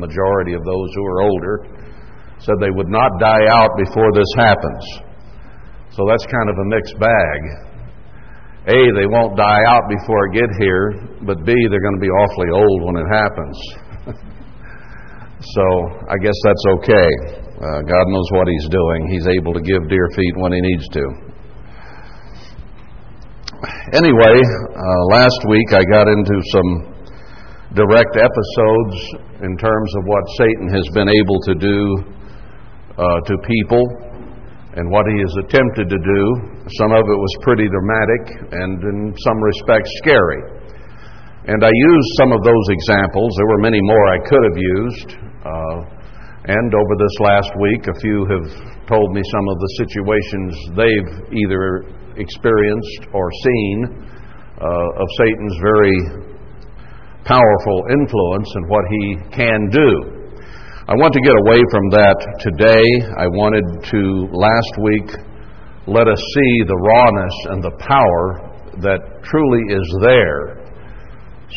majority of those who are older said they would not die out before this happens. So that's kind of a mixed bag. A, they won't die out before I get here, but B, they're going to be awfully old when it happens. so I guess that's okay. Uh, God knows what He's doing. He's able to give deer feet when He needs to. Anyway, uh, last week I got into some direct episodes in terms of what Satan has been able to do uh, to people and what he has attempted to do. Some of it was pretty dramatic and in some respects scary. And I used some of those examples. There were many more I could have used. Uh, and over this last week, a few have told me some of the situations they've either experienced or seen uh, of Satan's very powerful influence and what he can do. I want to get away from that today. I wanted to last week let us see the rawness and the power that truly is there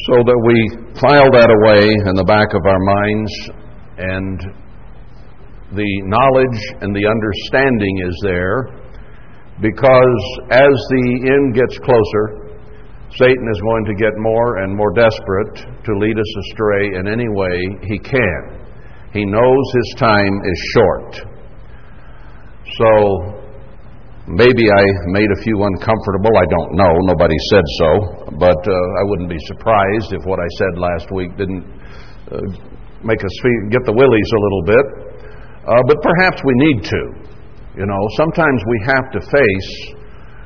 so that we file that away in the back of our minds and the knowledge and the understanding is there because as the end gets closer, Satan is going to get more and more desperate to lead us astray in any way he can. He knows his time is short. So maybe I made a few uncomfortable. I don't know. Nobody said so. But uh, I wouldn't be surprised if what I said last week didn't uh, make us feel, get the willies a little bit. Uh, but perhaps we need to. You know, sometimes we have to face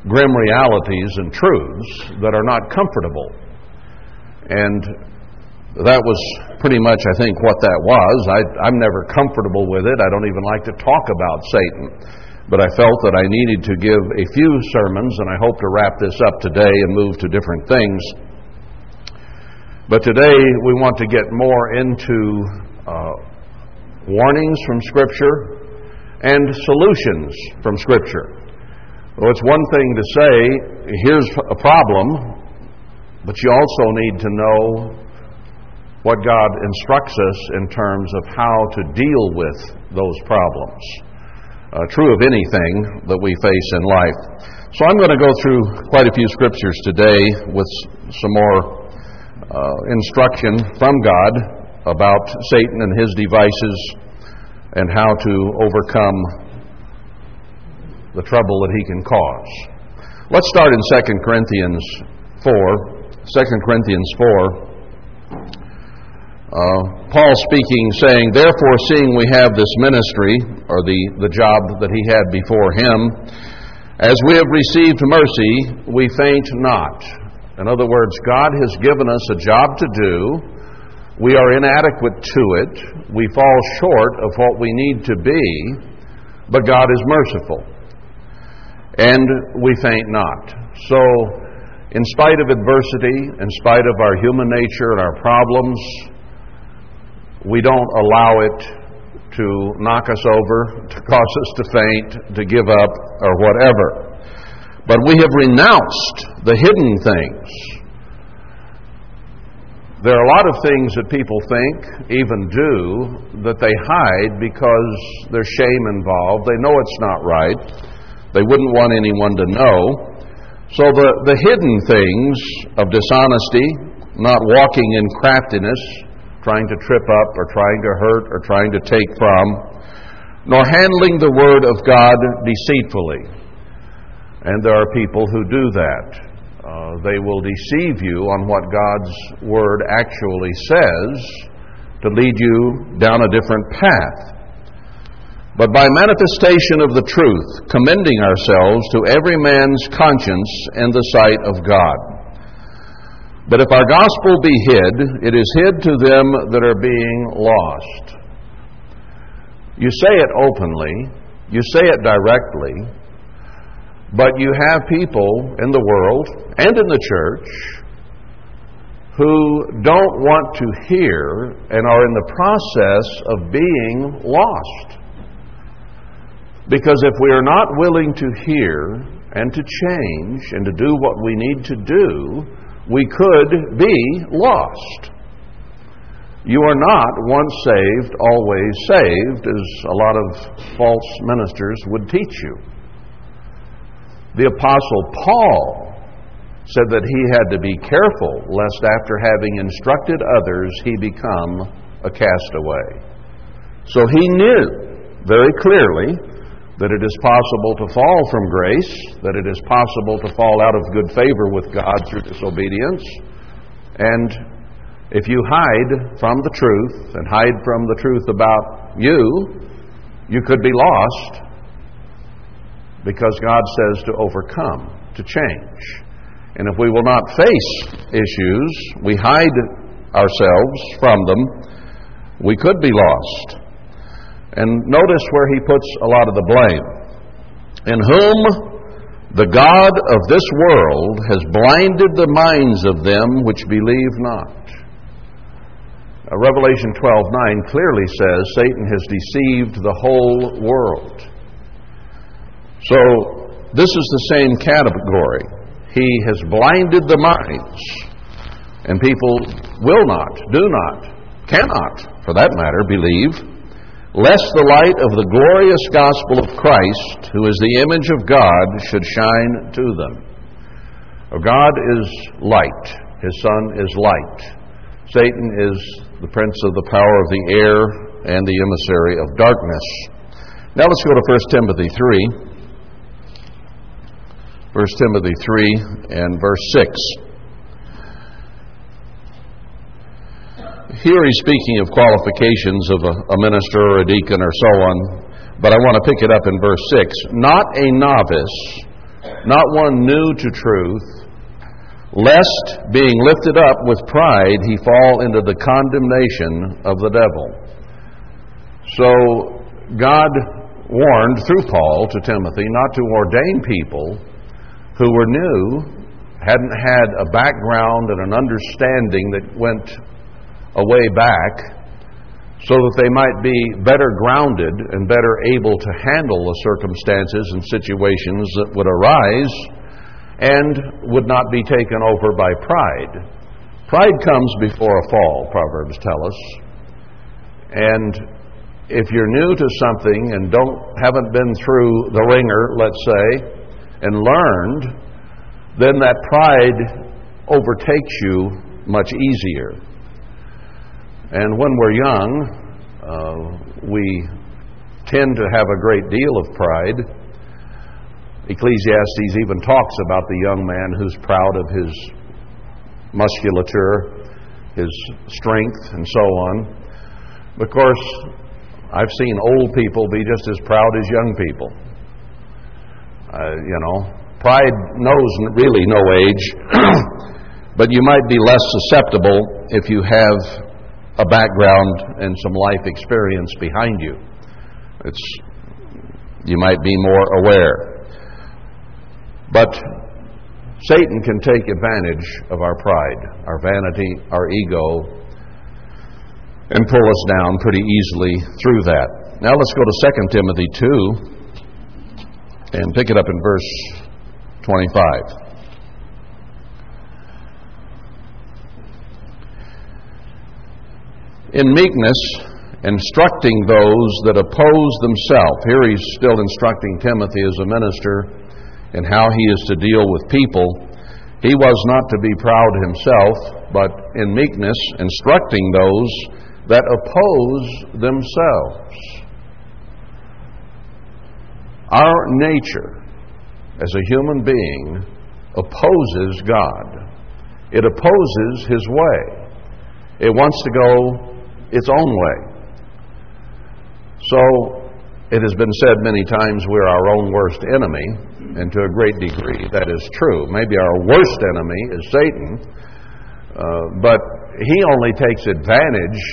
grim realities and truths that are not comfortable. And that was pretty much, I think, what that was. I, am never comfortable with it. I don't even like to talk about Satan. But I felt that I needed to give a few sermons, and I hope to wrap this up today and move to different things. But today we want to get more into uh, warnings from Scripture and solutions from Scripture. Well, it's one thing to say, here's a problem, but you also need to know what God instructs us in terms of how to deal with those problems. Uh, true of anything that we face in life. So I'm going to go through quite a few scriptures today with some more uh, instruction from God about Satan and his devices and how to overcome the trouble that he can cause. Let's start in 2 Corinthians 4. 2 Corinthians 4. Uh, Paul speaking, saying, Therefore, seeing we have this ministry, or the, the job that he had before him, as we have received mercy, we faint not. In other words, God has given us a job to do. We are inadequate to it. We fall short of what we need to be, but God is merciful and we faint not. So, in spite of adversity, in spite of our human nature and our problems, we don't allow it to knock us over, to cause us to faint, to give up, or whatever. But we have renounced the hidden things. There are a lot of things that people think, even do, that they hide because there's shame involved. They know it's not right. They wouldn't want anyone to know. So the, the hidden things of dishonesty, not walking in craftiness, trying to trip up or trying to hurt or trying to take from, nor handling the word of God deceitfully. And there are people who do that. Uh, they will deceive you on what God's word actually says to lead you down a different path but by manifestation of the truth, commending ourselves to every man's conscience in the sight of God. But if our gospel be hid, it is hid to them that are being lost. You say it openly, you say it directly, but you have people in the world and in the church who don't want to hear and are in the process of being lost. Because if we are not willing to hear and to change and to do what we need to do, we could be lost. You are not once saved, always saved, as a lot of false ministers would teach you. The Apostle Paul said that he had to be careful lest after having instructed others he become a castaway. So he knew very clearly that it is possible to fall from grace, that it is possible to fall out of good favor with God through disobedience, and if you hide from the truth and hide from the truth about you, you could be lost because God says to overcome, to change. And if we will not face issues, we hide ourselves from them, we could be lost. And notice where he puts a lot of the blame. In whom the God of this world has blinded the minds of them which believe not. Uh, Revelation 12:9 clearly says Satan has deceived the whole world. So, this is the same category. He has blinded the minds, and people will not, do not, cannot, for that matter, believe, lest the light of the glorious gospel of Christ, who is the image of God, should shine to them. God is light, His Son is light. Satan is the prince of the power of the air, and the emissary of darkness. Now let's go to 1 Timothy 3. 1 Timothy 3 and verse 6. Here he's speaking of qualifications of a, a minister or a deacon or so on, but I want to pick it up in verse 6. Not a novice, not one new to truth, lest being lifted up with pride he fall into the condemnation of the devil. So God warned through Paul to Timothy not to ordain people who were new, hadn't had a background and an understanding that went a way back, so that they might be better grounded and better able to handle the circumstances and situations that would arise and would not be taken over by pride. Pride comes before a fall, Proverbs tell us. And if you're new to something and don't haven't been through the wringer, let's say, and learned, then that pride overtakes you much easier. And when we're young, uh, we tend to have a great deal of pride Ecclesiastes even talks about the young man who's proud of his musculature, his strength, and so on. Of course, I've seen old people be just as proud as young people. Uh, you know, pride knows really no age, but you might be less susceptible if you have a background and some life experience behind you. It's you might be more aware. But Satan can take advantage of our pride, our vanity, our ego, and pull us down pretty easily through that. Now let's go to 2 Timothy 2 and pick it up in verse 25. In meekness, instructing those that oppose themselves. Here he's still instructing Timothy as a minister and how he is to deal with people, he was not to be proud himself, but in meekness instructing those that oppose themselves. Our nature as a human being opposes God. It opposes His way. It wants to go its own way. So it has been said many times we're our own worst enemy, and to a great degree that is true. Maybe our worst enemy is Satan, uh, but he only takes advantage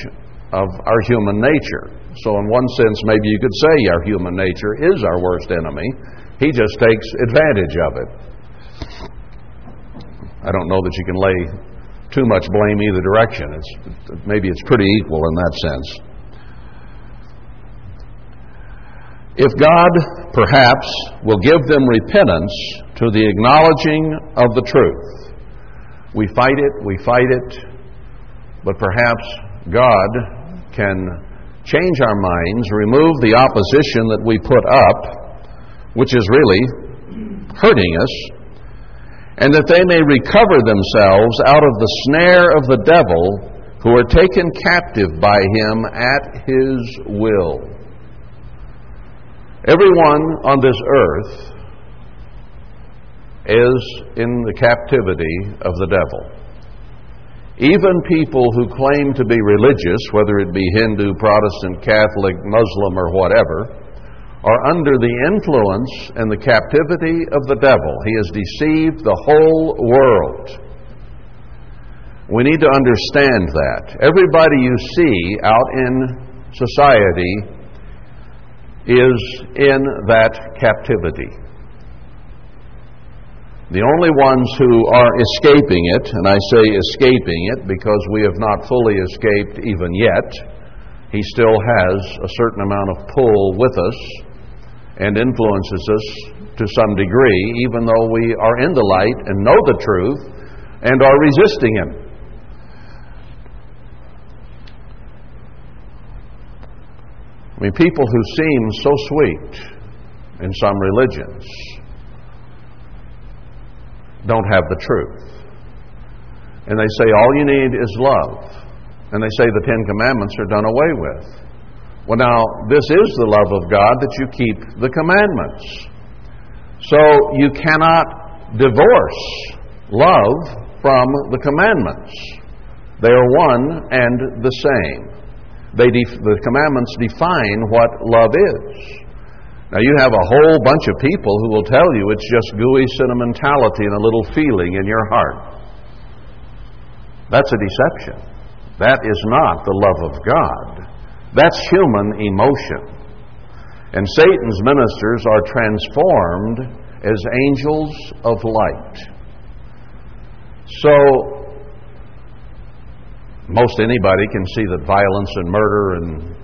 of our human nature. So, in one sense, maybe you could say our human nature is our worst enemy. He just takes advantage of it. I don't know that you can lay too much blame either direction. It's, maybe it's pretty equal in that sense. If God, perhaps, will give them repentance to the acknowledging of the truth, we fight it, we fight it, but perhaps God can change our minds, remove the opposition that we put up, which is really hurting us, and that they may recover themselves out of the snare of the devil who are taken captive by him at his will. Everyone on this earth is in the captivity of the devil. Even people who claim to be religious, whether it be Hindu, Protestant, Catholic, Muslim, or whatever, are under the influence and the captivity of the devil. He has deceived the whole world. We need to understand that. Everybody you see out in society is in that captivity. The only ones who are escaping it, and I say escaping it because we have not fully escaped even yet, he still has a certain amount of pull with us and influences us to some degree, even though we are in the light and know the truth and are resisting him. I mean, people who seem so sweet in some religions don't have the truth. And they say all you need is love. And they say the Ten Commandments are done away with. Well, now, this is the love of God that you keep the commandments. So you cannot divorce love from the commandments. They are one and the same. They def- the commandments define what love is. Now, you have a whole bunch of people who will tell you it's just gooey sentimentality and a little feeling in your heart. That's a deception. That is not the love of God. That's human emotion. And Satan's ministers are transformed as angels of light. So, most anybody can see that violence and murder and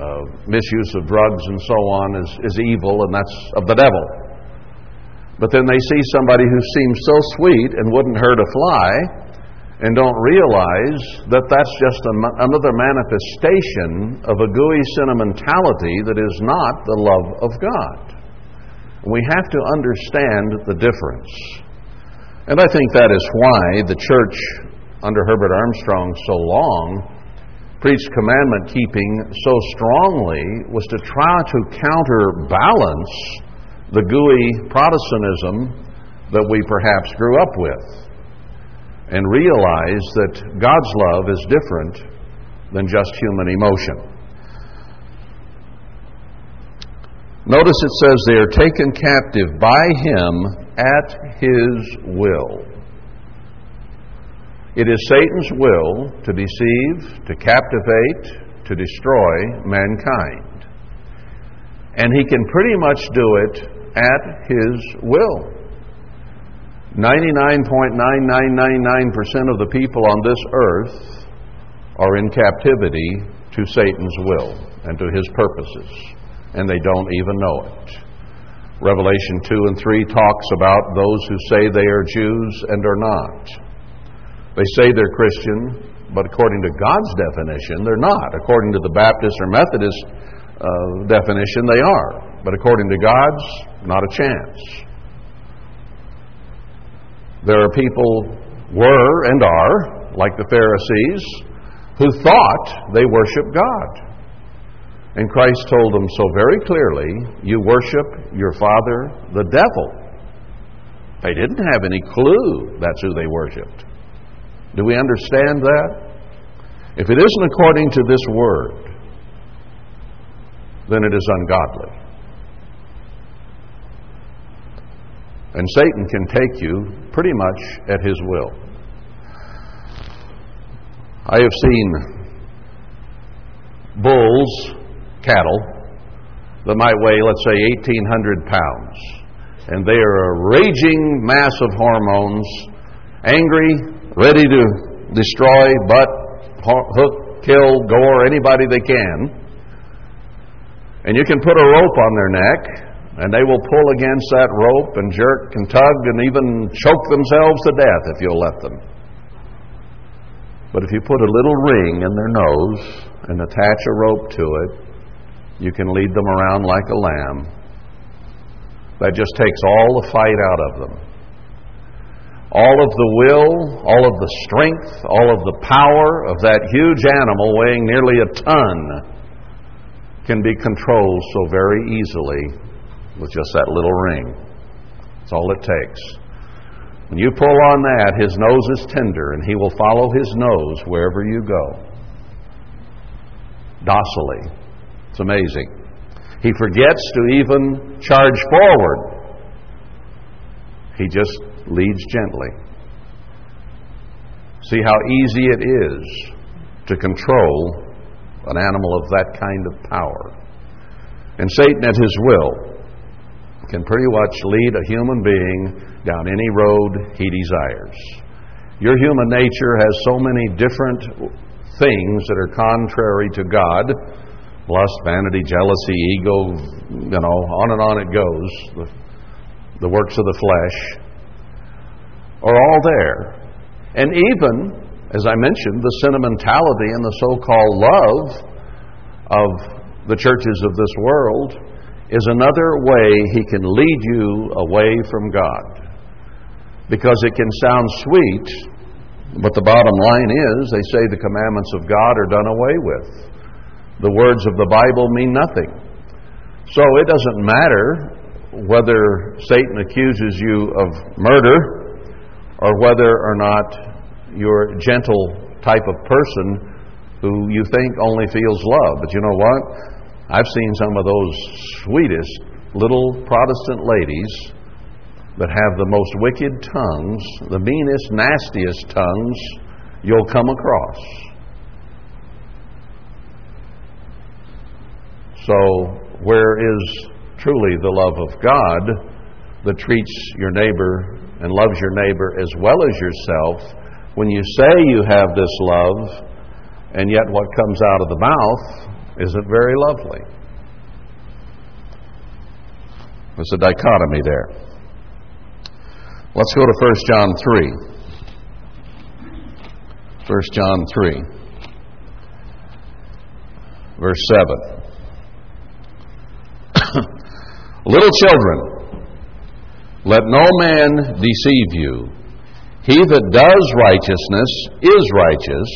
uh, misuse of drugs and so on is, is evil and that's of the devil. But then they see somebody who seems so sweet and wouldn't hurt a fly and don't realize that that's just a, another manifestation of a gooey sentimentality that is not the love of God. We have to understand the difference. And I think that is why the church under Herbert Armstrong so long preached commandment keeping so strongly was to try to counterbalance the gooey Protestantism that we perhaps grew up with and realize that God's love is different than just human emotion. Notice it says they are taken captive by him at his will. It is Satan's will to deceive, to captivate, to destroy mankind. And he can pretty much do it at his will. 99.9999% of the people on this earth are in captivity to Satan's will and to his purposes, and they don't even know it. Revelation 2 and 3 talks about those who say they are Jews and are not. They say they're Christian, but according to God's definition, they're not. According to the Baptist or Methodist uh, definition, they are. But according to God's, not a chance. There are people, were and are, like the Pharisees, who thought they worship God. And Christ told them so very clearly you worship your father, the devil. They didn't have any clue that's who they worshiped. Do we understand that? If it isn't according to this word, then it is ungodly. And Satan can take you pretty much at his will. I have seen bulls, cattle, that might weigh, let's say, 1,800 pounds. And they are a raging mass of hormones, angry, ready to destroy, butt, hook, kill, gore anybody they can. And you can put a rope on their neck, and they will pull against that rope and jerk and tug and even choke themselves to death if you'll let them. But if you put a little ring in their nose and attach a rope to it, you can lead them around like a lamb. That just takes all the fight out of them. All of the will, all of the strength, all of the power of that huge animal weighing nearly a ton can be controlled so very easily with just that little ring. That's all it takes. When you pull on that, his nose is tender, and he will follow his nose wherever you go. Docilely. It's amazing. He forgets to even charge forward. He just leads gently. See how easy it is to control an animal of that kind of power. And Satan, at his will, can pretty much lead a human being down any road he desires. Your human nature has so many different things that are contrary to God lust, vanity, jealousy, ego, you know, on and on it goes. The, the works of the flesh are all there. And even, as I mentioned, the sentimentality and the so called love of the churches of this world is another way he can lead you away from God because it can sound sweet, but the bottom line is they say the commandments of God are done away with. The words of the Bible mean nothing. So it doesn't matter whether Satan accuses you of murder or whether or not you're a gentle type of person who you think only feels love. But you know what? I've seen some of those sweetest little Protestant ladies that have the most wicked tongues, the meanest, nastiest tongues you'll come across. So, where is truly the love of God that treats your neighbor and loves your neighbor as well as yourself when you say you have this love and yet what comes out of the mouth isn't very lovely? There's a dichotomy there. Let's go to 1 John 3. 1 John 3, verse 7. Little children, let no man deceive you. He that does righteousness is righteous,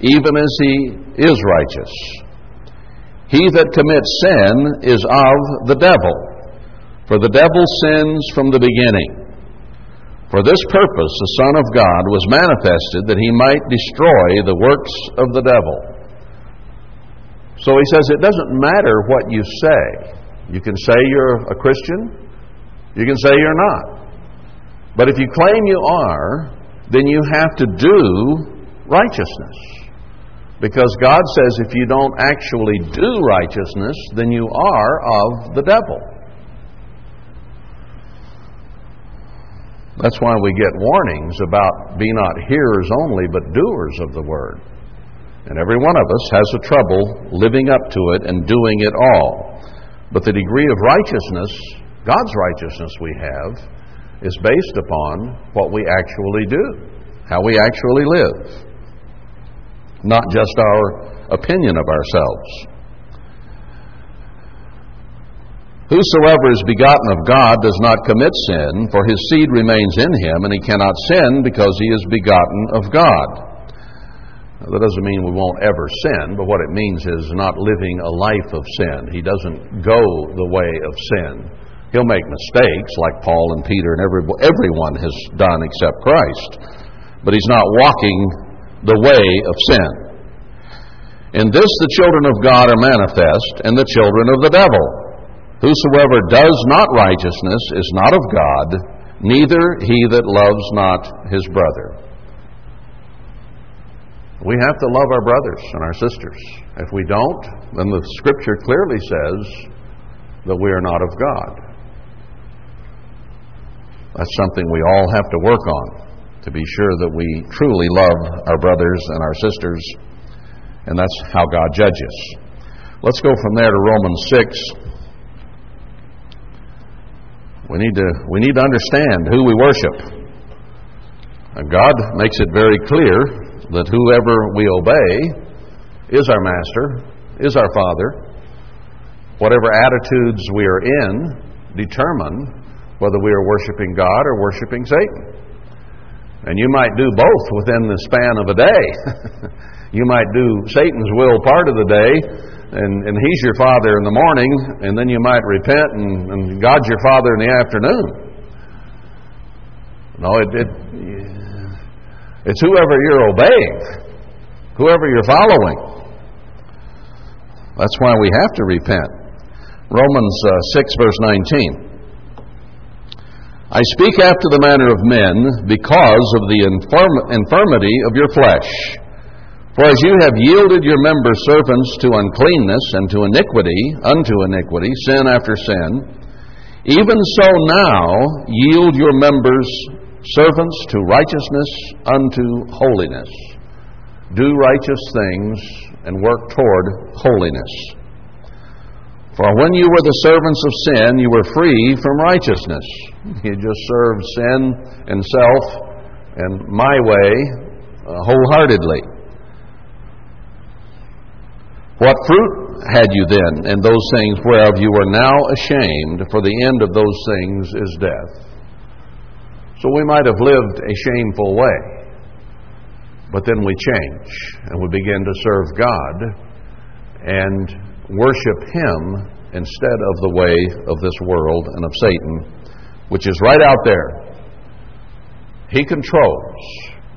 even as he is righteous. He that commits sin is of the devil, for the devil sins from the beginning. For this purpose the Son of God was manifested that he might destroy the works of the devil. So he says it doesn't matter what you say. You can say you're a Christian, you can say you're not. But if you claim you are, then you have to do righteousness. Because God says if you don't actually do righteousness, then you are of the devil. That's why we get warnings about be not hearers only, but doers of the word. And every one of us has a trouble living up to it and doing it all. But the degree of righteousness, God's righteousness we have, is based upon what we actually do, how we actually live, not just our opinion of ourselves. Whosoever is begotten of God does not commit sin, for his seed remains in him, and he cannot sin because he is begotten of God. Now, that doesn't mean we won't ever sin, but what it means is not living a life of sin. He doesn't go the way of sin. He'll make mistakes like Paul and Peter and every, everyone has done except Christ, but he's not walking the way of sin. In this the children of God are manifest, and the children of the devil. Whosoever does not righteousness is not of God, neither he that loves not his brother. We have to love our brothers and our sisters. If we don't, then the Scripture clearly says that we are not of God. That's something we all have to work on to be sure that we truly love our brothers and our sisters, and that's how God judges. Let's go from there to Romans 6. We need to, we need to understand who we worship. And God makes it very clear that whoever we obey is our master, is our father. Whatever attitudes we are in determine whether we are worshiping God or worshiping Satan. And you might do both within the span of a day. you might do Satan's will part of the day, and, and he's your father in the morning, and then you might repent, and, and God's your father in the afternoon. No, it, it, it's whoever you're obeying, whoever you're following. That's why we have to repent. Romans uh, 6, verse 19. I speak after the manner of men because of the infirm- infirmity of your flesh. For as you have yielded your members servants to uncleanness and to iniquity, unto iniquity, sin after sin, even so now yield your members servants to righteousness unto holiness. Do righteous things and work toward holiness. For when you were the servants of sin, you were free from righteousness. You just served sin and self and my way uh, wholeheartedly. What fruit had you then in those things whereof you are now ashamed? For the end of those things is death. So we might have lived a shameful way, but then we change and we begin to serve God and worship Him instead of the way of this world and of Satan, which is right out there. He controls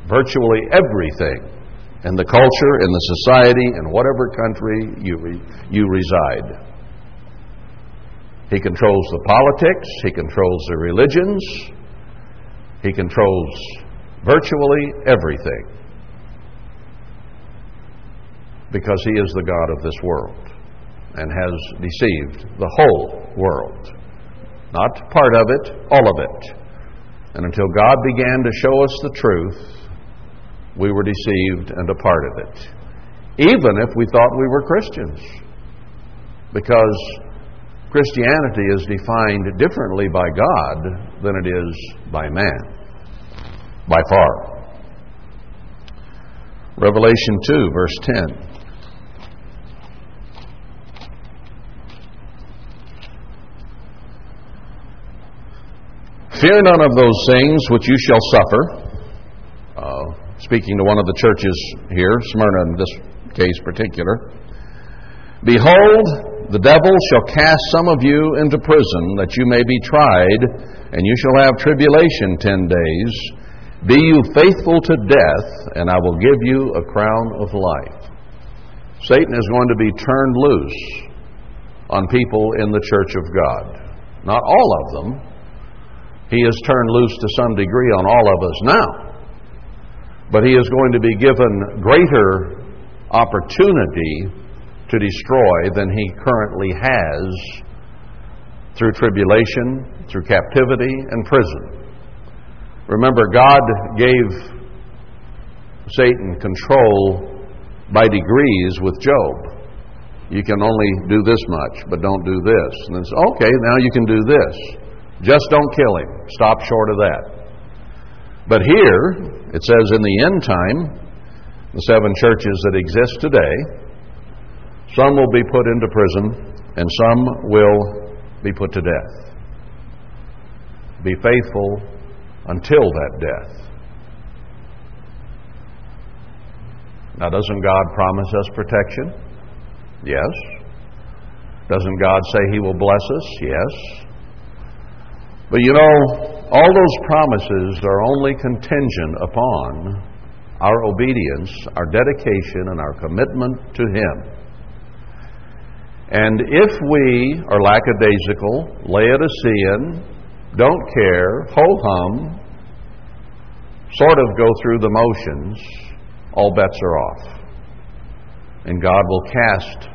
virtually everything in the culture, in the society, in whatever country you, re- you reside. He controls the politics, he controls the religions, he controls virtually everything because he is the God of this world and has deceived the whole world. Not part of it, all of it. And until God began to show us the truth, we were deceived and a part of it. Even if we thought we were Christians. Because Christianity is defined differently by God than it is by man. By far. Revelation 2, verse 10. Fear none of those things which you shall suffer. Uh, speaking to one of the churches here, Smyrna in this case particular. Behold, the devil shall cast some of you into prison, that you may be tried, and you shall have tribulation ten days. Be you faithful to death, and I will give you a crown of life. Satan is going to be turned loose on people in the church of God. Not all of them, he is turned loose to some degree on all of us now. But he is going to be given greater opportunity to destroy than he currently has through tribulation, through captivity, and prison. Remember, God gave Satan control by degrees with Job. You can only do this much, but don't do this. And then, okay, now you can do this. Just don't kill him. Stop short of that. But here, it says in the end time, the seven churches that exist today, some will be put into prison and some will be put to death. Be faithful until that death. Now, doesn't God promise us protection? Yes. Doesn't God say He will bless us? Yes. But you know, all those promises are only contingent upon our obedience, our dedication, and our commitment to Him. And if we are lackadaisical, Laodicean, don't care, ho hum, sort of go through the motions, all bets are off. And God will cast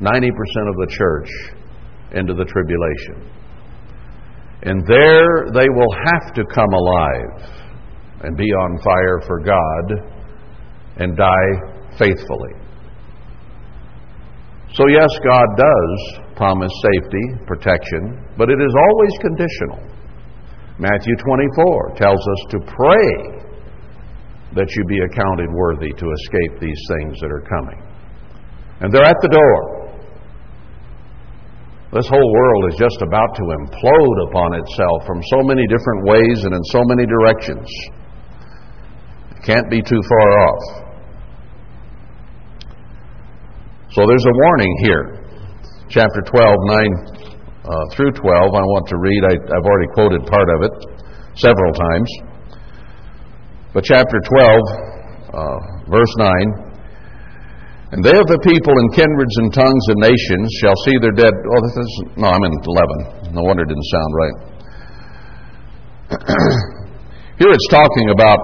90% of the church into the tribulation. And there they will have to come alive and be on fire for God and die faithfully. So, yes, God does promise safety, protection, but it is always conditional. Matthew 24 tells us to pray that you be accounted worthy to escape these things that are coming. And they're at the door. This whole world is just about to implode upon itself from so many different ways and in so many directions. It can't be too far off. So there's a warning here. Chapter 12, 9 uh, through 12, I want to read. I, I've already quoted part of it several times. But chapter 12, uh, verse 9 and they of the people and kindreds and tongues and nations shall see their dead. Oh, this is, no, I'm in 11. No wonder it didn't sound right. Here it's talking about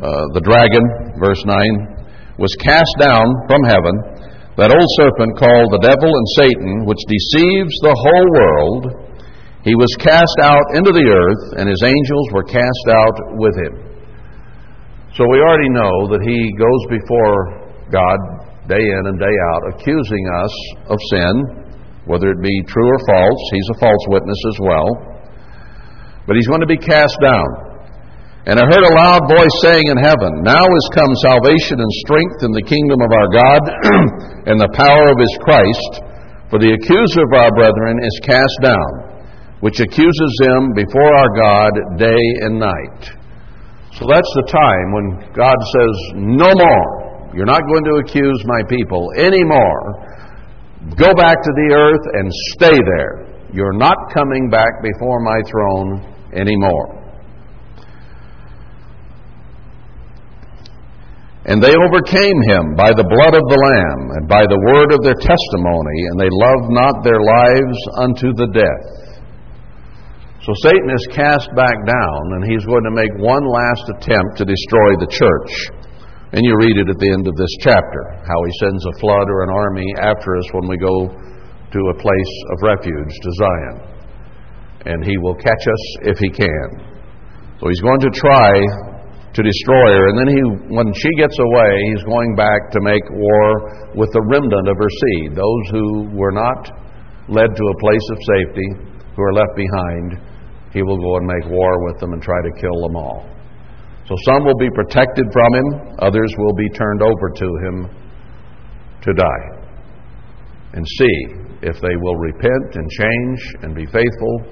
uh, the dragon, verse 9, was cast down from heaven, that old serpent called the devil and Satan, which deceives the whole world. He was cast out into the earth, and his angels were cast out with him. So we already know that he goes before God day in and day out, accusing us of sin, whether it be true or false. He's a false witness as well. But he's going to be cast down. And I heard a loud voice saying in heaven, Now is come salvation and strength in the kingdom of our God and the power of his Christ, for the accuser of our brethren is cast down, which accuses them before our God day and night. So that's the time when God says, No more. You're not going to accuse my people anymore. Go back to the earth and stay there. You're not coming back before my throne anymore. And they overcame him by the blood of the Lamb and by the word of their testimony, and they loved not their lives unto the death. So Satan is cast back down, and he's going to make one last attempt to destroy the church. And you read it at the end of this chapter, how he sends a flood or an army after us when we go to a place of refuge, to Zion. And he will catch us if he can. So he's going to try to destroy her. And then he, when she gets away, he's going back to make war with the remnant of her seed, those who were not led to a place of safety, who are left behind. He will go and make war with them and try to kill them all. So some will be protected from him, others will be turned over to him to die. And see if they will repent and change and be faithful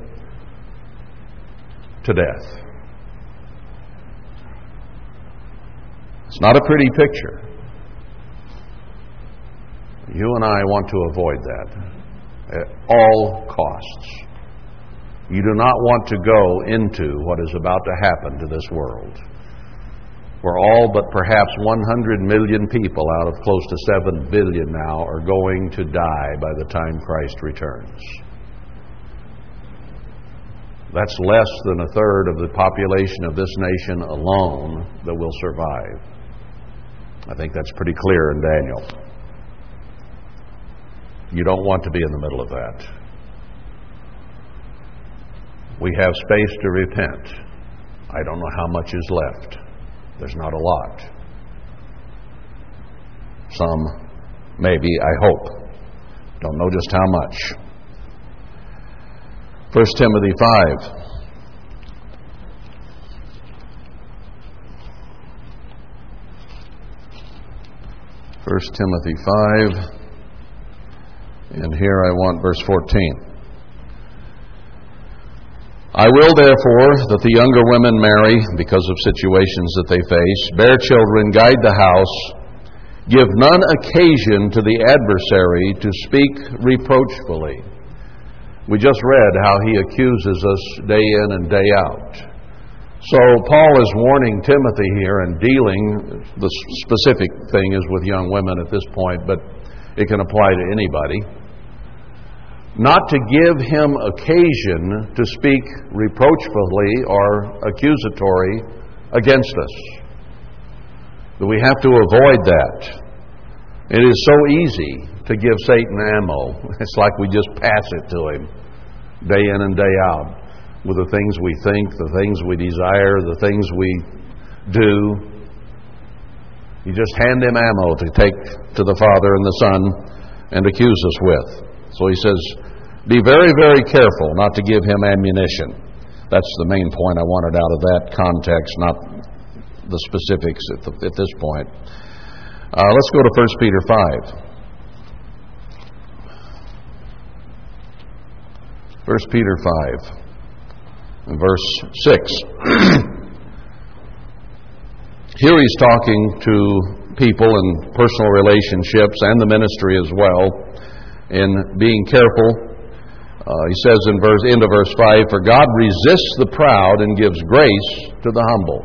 to death. It's not a pretty picture. You and I want to avoid that at all costs. You do not want to go into what is about to happen to this world where all but perhaps 100 million people out of close to 7 billion now are going to die by the time Christ returns. That's less than a third of the population of this nation alone that will survive. I think that's pretty clear in Daniel. You don't want to be in the middle of that. We have space to repent. I don't know how much is left. There's not a lot. Some, maybe, I hope. Don't know just how much. 1 Timothy 5. First Timothy 5, and here I want verse 14. I will, therefore, that the younger women marry because of situations that they face, bear children, guide the house, give none occasion to the adversary to speak reproachfully. We just read how he accuses us day in and day out. So Paul is warning Timothy here and dealing, the specific thing is with young women at this point, but it can apply to anybody not to give him occasion to speak reproachfully or accusatory against us. We have to avoid that. It is so easy to give Satan ammo. It's like we just pass it to him day in and day out with the things we think, the things we desire, the things we do. You just hand him ammo to take to the Father and the Son and accuse us with. So he says, be very, very careful not to give him ammunition. That's the main point I wanted out of that context, not the specifics at, the, at this point. Uh, let's go to 1 Peter 5. 1 Peter 5, verse 6. Here he's talking to people in personal relationships and the ministry as well in being careful uh, he says in verse end of verse five, "For God resists the proud and gives grace to the humble."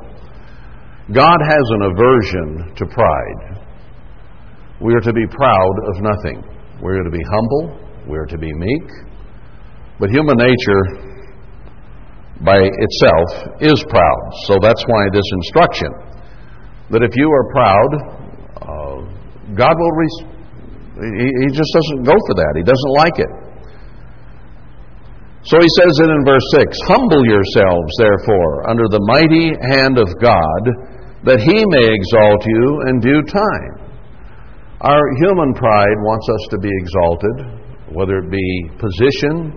God has an aversion to pride. We are to be proud of nothing. We are to be humble. We are to be meek. But human nature, by itself, is proud. So that's why this instruction that if you are proud, uh, God will. Re- he, just doesn't go for that. He doesn't like it. So he says it in verse 6 Humble yourselves, therefore, under the mighty hand of God, that he may exalt you in due time. Our human pride wants us to be exalted, whether it be position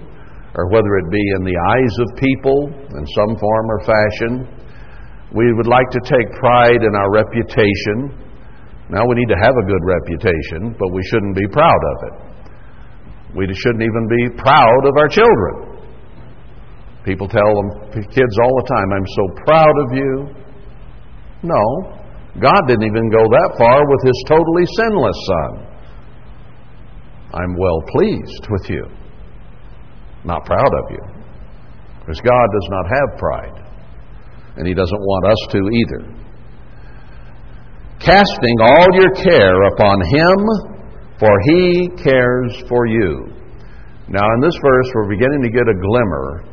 or whether it be in the eyes of people in some form or fashion. We would like to take pride in our reputation. Now, we need to have a good reputation, but we shouldn't be proud of it. We shouldn't even be proud of our children. People tell them, kids all the time, I'm so proud of you. No, God didn't even go that far with His totally sinless Son. I'm well pleased with you. Not proud of you. Because God does not have pride. And He doesn't want us to either. Casting all your care upon Him, for He cares for you. Now, in this verse, we're beginning to get a glimmer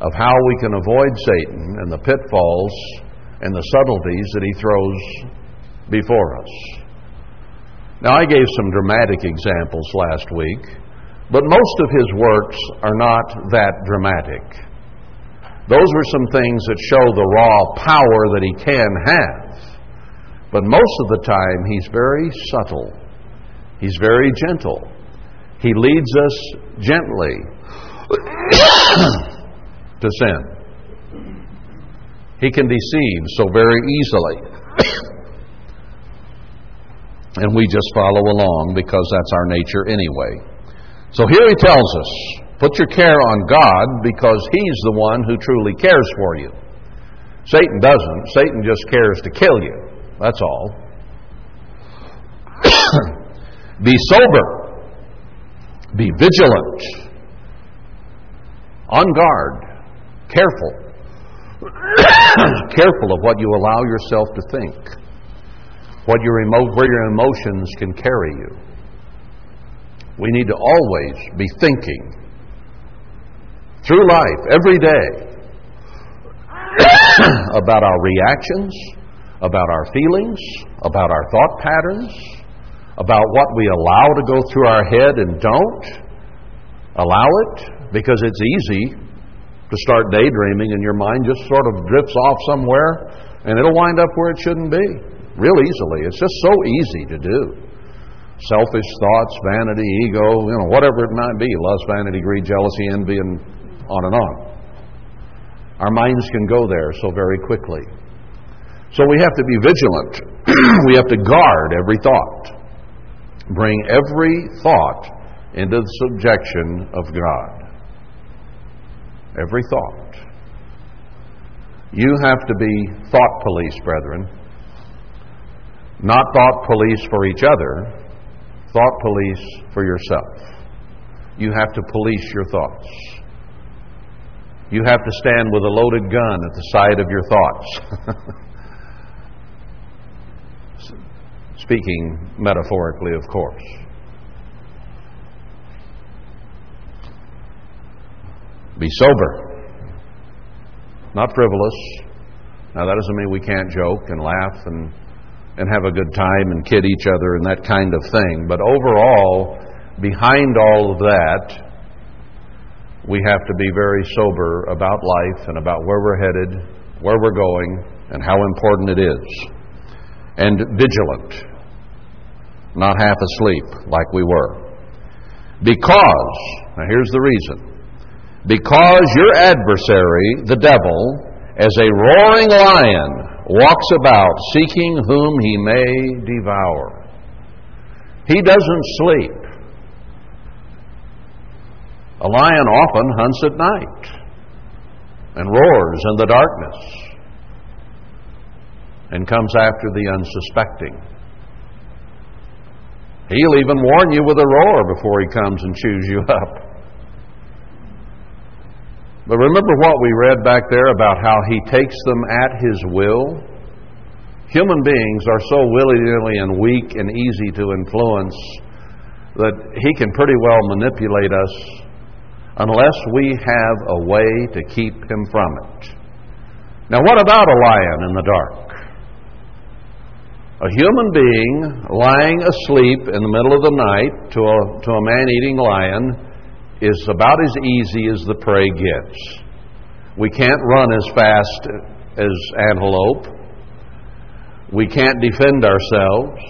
of how we can avoid Satan and the pitfalls and the subtleties that he throws before us. Now, I gave some dramatic examples last week, but most of his works are not that dramatic. Those were some things that show the raw power that he can have. But most of the time, he's very subtle. He's very gentle. He leads us gently. to sin. He can deceive so very easily. and we just follow along because that's our nature anyway. So here he tells us put your care on God because he's the one who truly cares for you. Satan doesn't. Satan just cares to kill you. That's all. Be sober. Be vigilant. On guard. Careful. Careful of what you allow yourself to think, what your emo- where your emotions can carry you. We need to always be thinking through life, every day, about our reactions, about our feelings, about our thought patterns, about what we allow to go through our head and don't allow it, because it's easy to start daydreaming and your mind just sort of drifts off somewhere and it'll wind up where it shouldn't be real easily. It's just so easy to do. Selfish thoughts, vanity, ego, you know, whatever it might be lust, vanity, greed, jealousy, envy, and on and on. Our minds can go there so very quickly. So we have to be vigilant. we have to guard every thought. Bring every thought into the subjection of God every thought. You have to be thought police, brethren. Not thought police for each other, thought police for yourself. You have to police your thoughts. You have to stand with a loaded gun at the side of your thoughts. Speaking metaphorically, of course. Be sober, not frivolous. Now, that doesn't mean we can't joke and laugh and, and have a good time and kid each other and that kind of thing. But overall, behind all of that, we have to be very sober about life and about where we're headed, where we're going, and how important it is. And vigilant, not half asleep like we were. Because, now here's the reason because your adversary, the devil, as a roaring lion, walks about seeking whom he may devour. He doesn't sleep. A lion often hunts at night and roars in the darkness and comes after the unsuspecting. He'll even warn you with a roar before he comes and chews you up. But remember what we read back there about how he takes them at his will? Human beings are so willy nilly and weak and easy to influence that he can pretty well manipulate us unless we have a way to keep him from it. Now, what about a lion in the dark? A human being lying asleep in the middle of the night to a, to a man eating lion is about as easy as the prey gets. We can't run as fast as antelope. We can't defend ourselves.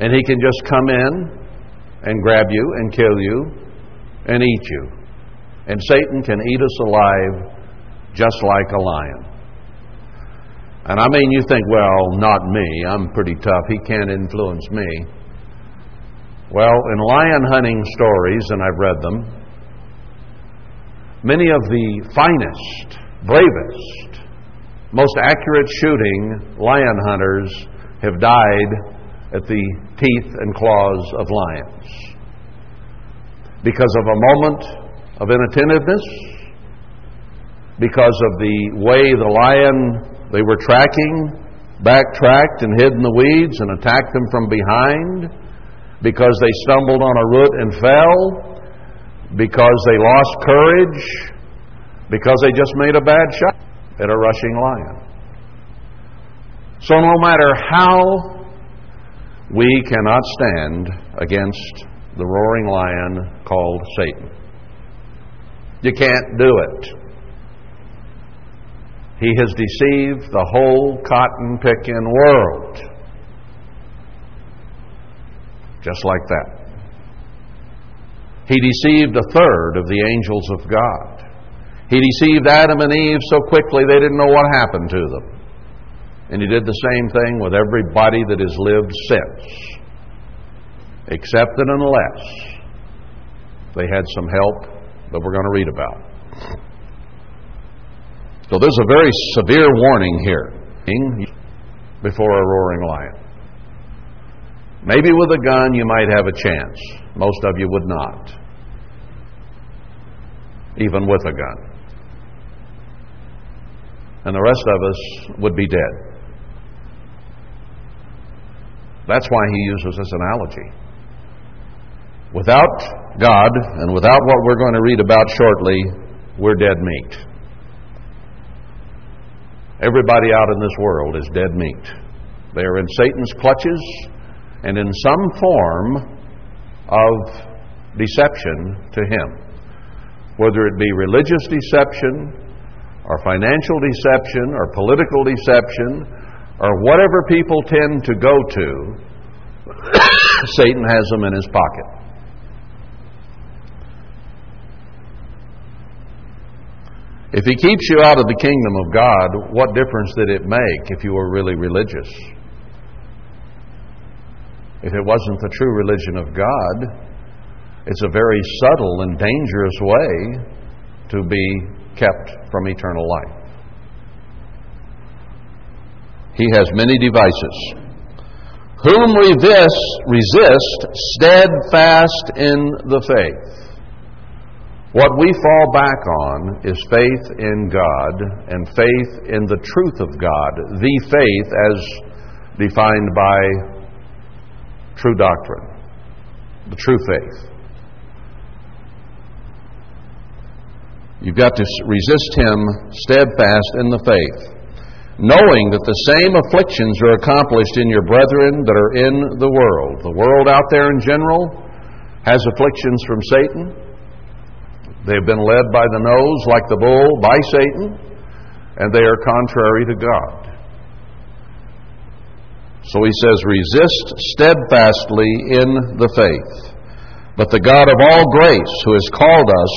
And he can just come in and grab you and kill you and eat you. And Satan can eat us alive just like a lion. And I mean, you think, well, not me. I'm pretty tough. He can't influence me. Well, in lion hunting stories, and I've read them, many of the finest, bravest, most accurate shooting lion hunters have died at the teeth and claws of lions because of a moment of inattentiveness, because of the way the lion they were tracking backtracked and hid in the weeds and attacked them from behind because they stumbled on a root and fell, because they lost courage, because they just made a bad shot at a rushing lion. So, no matter how we cannot stand against the roaring lion called Satan, you can't do it. He has deceived the whole cotton picking world. Just like that. He deceived a third of the angels of God. He deceived Adam and Eve so quickly they didn't know what happened to them. And he did the same thing with everybody that has lived since. Except that unless they had some help that we're going to read about. So there's a very severe warning here before a roaring lion. Maybe with a gun you might have a chance. Most of you would not, even with a gun. And the rest of us would be dead. That's why he uses this analogy. Without God and without what we're going to read about shortly, we're dead meat. Everybody out in this world is dead meat. They are in Satan's clutches and in some form of deception to him. Whether it be religious deception, or financial deception, or political deception, or whatever people tend to go to, Satan has them in his pocket. If he keeps you out of the kingdom of God, what difference did it make if you were really religious? if it wasn't the true religion of God, it's a very subtle and dangerous way to be kept from eternal life. He has many devices. Whom resist, resist steadfast in the faith. What we fall back on is faith in God and faith in the truth of God, the faith as defined by true doctrine, the true faith. You've got to resist him steadfast in the faith, knowing that the same afflictions are accomplished in your brethren that are in the world. The world out there in general has afflictions from Satan. They've been led by the nose, like the bull, by Satan, and they are contrary to God. So he says, resist steadfastly in the faith. But the God of all grace, who has called us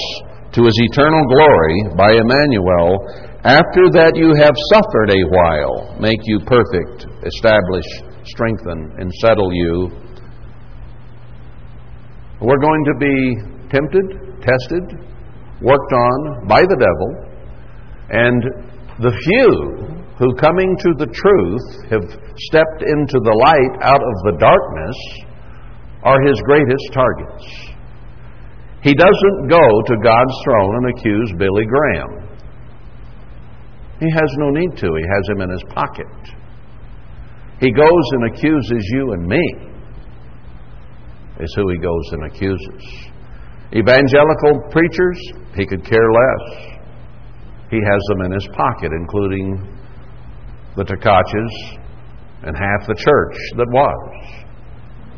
to his eternal glory by Emmanuel, after that you have suffered a while, make you perfect, establish, strengthen, and settle you. We're going to be tempted, tested, worked on by the devil, and the few who, coming to the truth, have stepped into the light out of the darkness are his greatest targets. He doesn't go to God's throne and accuse Billy Graham. He has no need to. He has him in his pocket. He goes and accuses you and me, is who he goes and accuses. Evangelical preachers, he could care less. He has them in his pocket, including the Tkachas and half the church that was.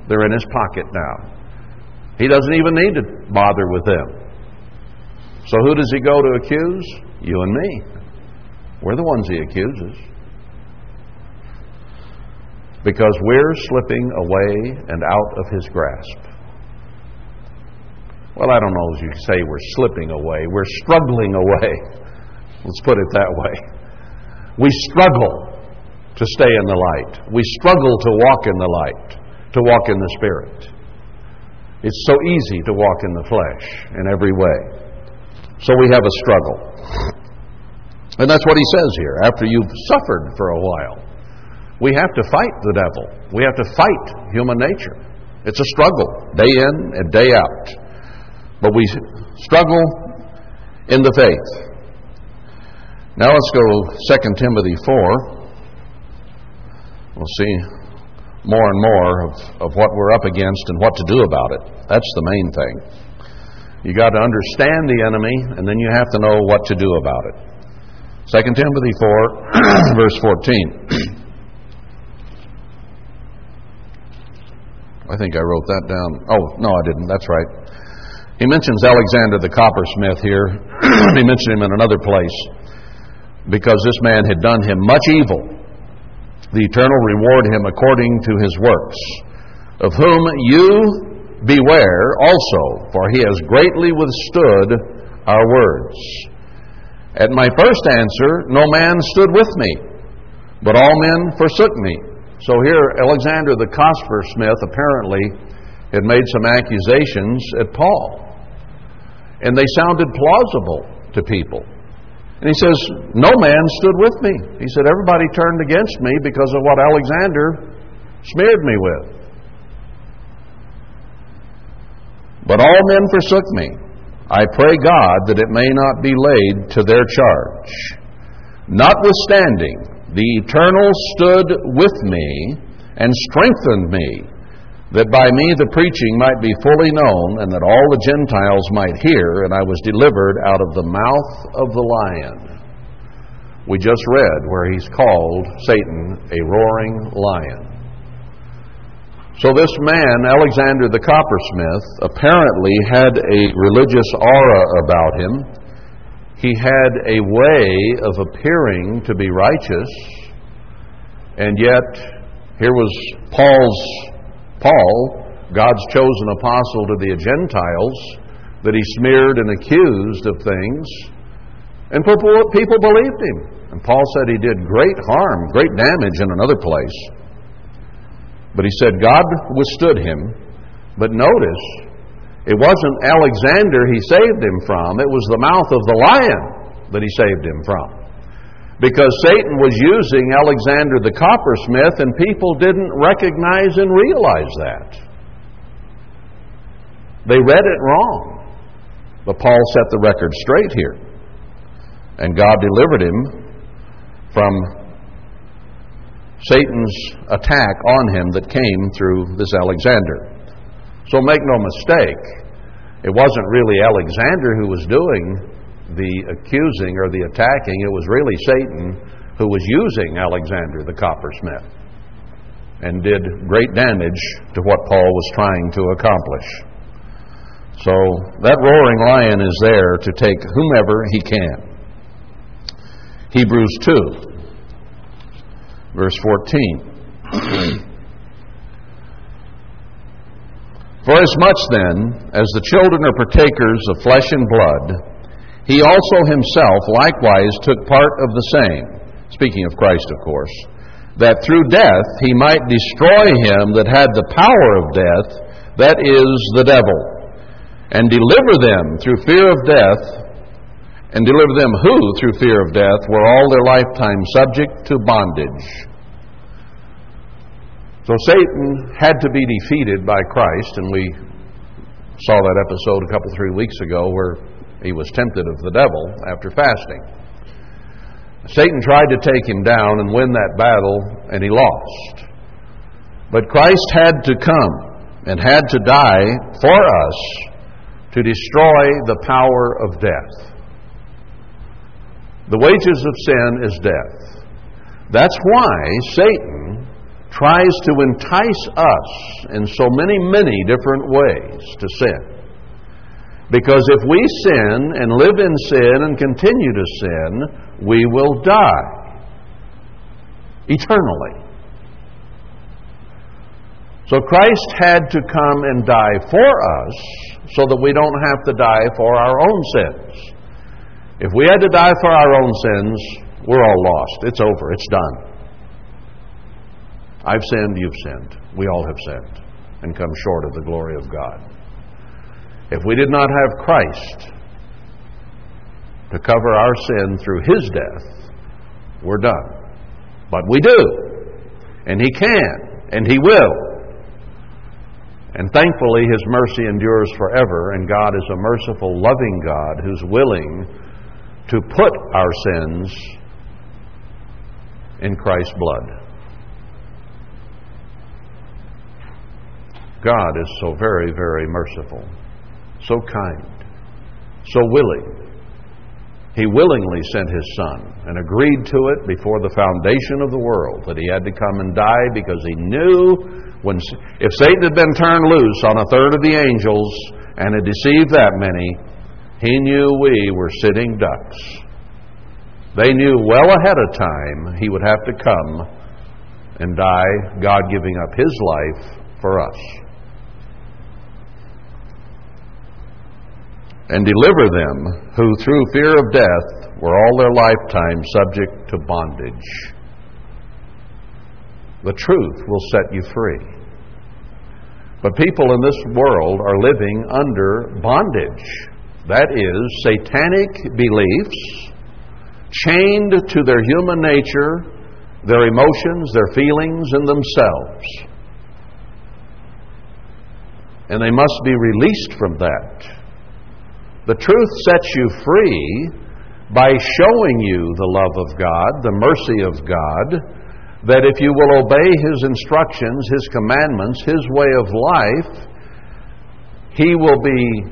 They're in his pocket now. He doesn't even need to bother with them. So who does he go to accuse? You and me. We're the ones he accuses. Because we're slipping away and out of his grasp. Well, I don't know as you say we're slipping away. We're struggling away. Let's put it that way. We struggle to stay in the light. We struggle to walk in the light, to walk in the Spirit. It's so easy to walk in the flesh in every way. So we have a struggle. And that's what he says here. After you've suffered for a while, we have to fight the devil. We have to fight human nature. It's a struggle, day in and day out. But we struggle in the faith. Now let's go 2 Timothy 4. We'll see more and more of, of what we're up against and what to do about it. That's the main thing. You got to understand the enemy, and then you have to know what to do about it. 2 Timothy 4, verse 14. I think I wrote that down. Oh, no, I didn't. That's right. He mentions Alexander the coppersmith here. he mentioned him in another place because this man had done him much evil. The eternal reward him according to his works, of whom you beware also, for he has greatly withstood our words. At my first answer, no man stood with me, but all men forsook me. So here, Alexander the coppersmith apparently had made some accusations at Paul. And they sounded plausible to people. And he says, No man stood with me. He said, Everybody turned against me because of what Alexander smeared me with. But all men forsook me. I pray God that it may not be laid to their charge. Notwithstanding, the Eternal stood with me and strengthened me that by me the preaching might be fully known, and that all the Gentiles might hear, and I was delivered out of the mouth of the lion. We just read where he's called Satan a roaring lion. So, this man, Alexander the coppersmith, apparently had a religious aura about him. He had a way of appearing to be righteous, and yet here was Paul's Paul, God's chosen apostle to the Gentiles, that he smeared and accused of things. And people believed him. And Paul said he did great harm, great damage in another place. But he said God withstood him. But notice, it wasn't Alexander he saved him from, it was the mouth of the lion that he saved him from because Satan was using Alexander the coppersmith, and people didn't recognize and realize that. They read it wrong. But Paul set the record straight here. And God delivered him from Satan's attack on him that came through this Alexander. So make no mistake, it wasn't really Alexander who was doing the accusing or the attacking, it was really Satan who was using Alexander the coppersmith and did great damage to what Paul was trying to accomplish. So that roaring lion is there to take whomever he can. Hebrews 2, verse 14. For as much then as the children are partakers of flesh and blood, he also himself likewise took part of the same, speaking of Christ, of course, that through death he might destroy him that had the power of death, that is, the devil, and deliver them through fear of death, and deliver them who, through fear of death, were all their lifetime subject to bondage. So Satan had to be defeated by Christ, and we saw that episode a couple, three weeks ago where he was tempted of the devil after fasting. Satan tried to take him down and win that battle, and he lost. But Christ had to come and had to die for us to destroy the power of death. The wages of sin is death. That's why Satan tries to entice us in so many, many different ways to sin. Because if we sin and live in sin and continue to sin, we will die eternally. So Christ had to come and die for us so that we don't have to die for our own sins. If we had to die for our own sins, we're all lost. It's over. It's done. I've sinned, you've sinned. We all have sinned and come short of the glory of God. If we did not have Christ to cover our sin through His death, we're done. But we do. And He can. And He will. And thankfully, His mercy endures forever, and God is a merciful, loving God who's willing to put our sins in Christ's blood. God is so very, very merciful so kind, so willing. He willingly sent his son and agreed to it before the foundation of the world that he had to come and die because he knew when if Satan had been turned loose on a third of the angels and had deceived that many, he knew we were sitting ducks. They knew well ahead of time he would have to come and die, God giving up his life for us. And deliver them who through fear of death were all their lifetime subject to bondage. The truth will set you free. But people in this world are living under bondage. That is, satanic beliefs chained to their human nature, their emotions, their feelings, and themselves. And they must be released from that the truth sets you free by showing you the love of God, the mercy of God, that if you will obey His instructions, His commandments, His way of life, He will be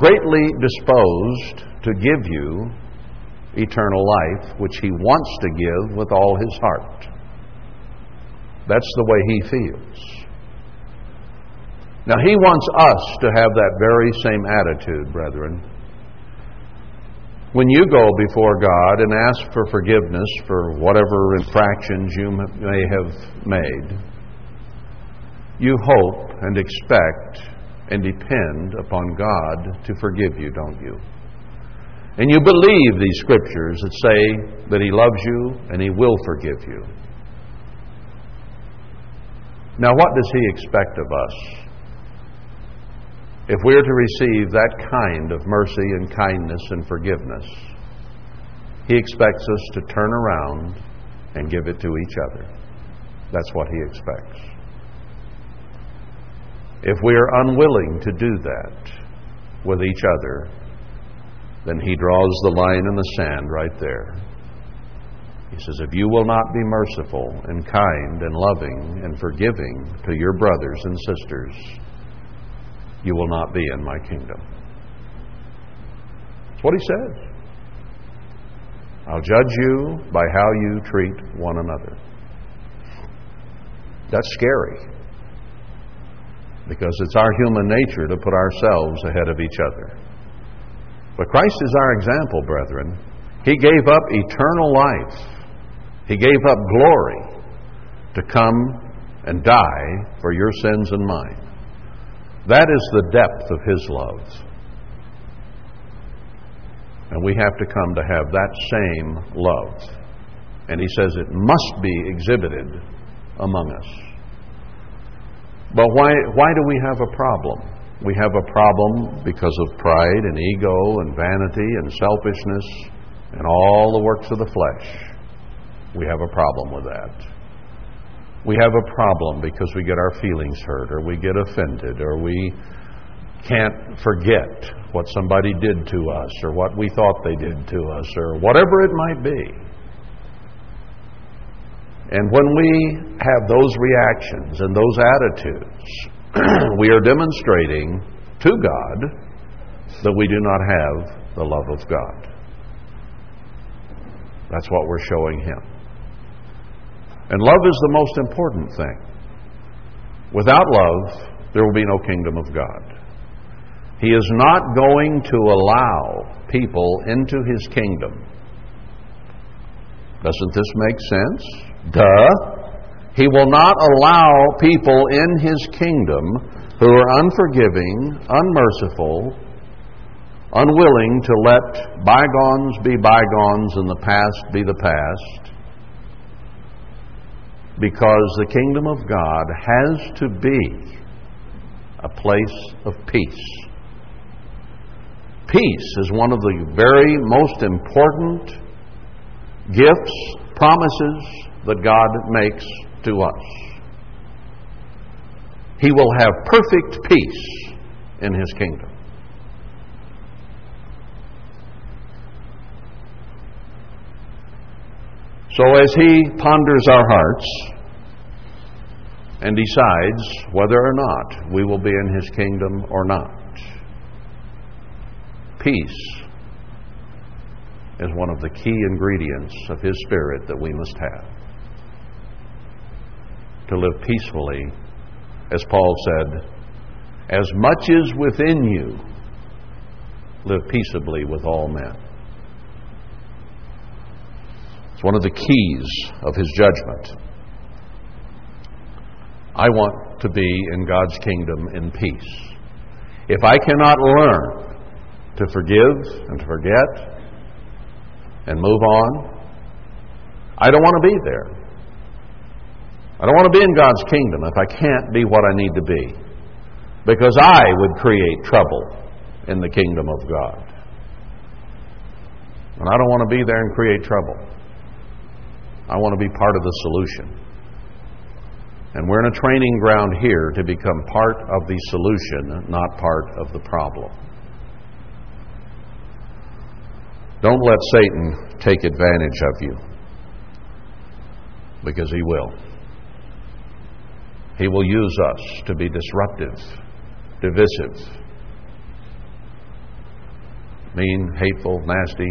greatly disposed to give you eternal life, which He wants to give with all His heart. That's the way He feels. Now, He wants us to have that very same attitude, brethren. When you go before God and ask for forgiveness for whatever infractions you may have made, you hope and expect and depend upon God to forgive you, don't you? And you believe these scriptures that say that He loves you and He will forgive you. Now, what does He expect of us? If we are to receive that kind of mercy and kindness and forgiveness, He expects us to turn around and give it to each other. That's what He expects. If we are unwilling to do that with each other, then He draws the line in the sand right there. He says, If you will not be merciful and kind and loving and forgiving to your brothers and sisters, you will not be in my kingdom. That's what he says. I'll judge you by how you treat one another. That's scary. Because it's our human nature to put ourselves ahead of each other. But Christ is our example, brethren. He gave up eternal life, He gave up glory to come and die for your sins and mine. That is the depth of His love. And we have to come to have that same love. And he says it must be exhibited among us. But why, why do we have a problem? We have a problem because of pride and ego and vanity and selfishness and all the works of the flesh. We have a problem with that. We have a problem because we get our feelings hurt or we get offended or we can't forget what somebody did to us or what we thought they did to us or whatever it might be. And when we have those reactions and those attitudes, we are demonstrating to God that we do not have the love of God. That's what we're showing Him. And love is the most important thing. Without love, there will be no kingdom of God. He is not going to allow people into His kingdom. Doesn't this make sense? Duh. He will not allow people in His kingdom who are unforgiving, unmerciful, unwilling to let bygones be bygones and the past be the past, because the kingdom of God has to be a place of peace. Peace is one of the very most important gifts, promises that God makes to us. He will have perfect peace in His kingdom. So, as He ponders our hearts and decides whether or not we will be in His kingdom or not, peace is one of the key ingredients of His Spirit that we must have to live peacefully, as Paul said, as much is within you, live peaceably with all men. It's one of the keys of his judgment. I want to be in God's kingdom in peace. If I cannot learn to forgive and to forget and move on, I don't want to be there. I don't want to be in God's kingdom if I can't be what I need to be. Because I would create trouble in the kingdom of God. And I don't want to be there and create trouble. I want to be part of the solution. And we're in a training ground here to become part of the solution, not part of the problem. Don't let Satan take advantage of you, because he will. He will use us to be disruptive, divisive, mean, hateful, nasty,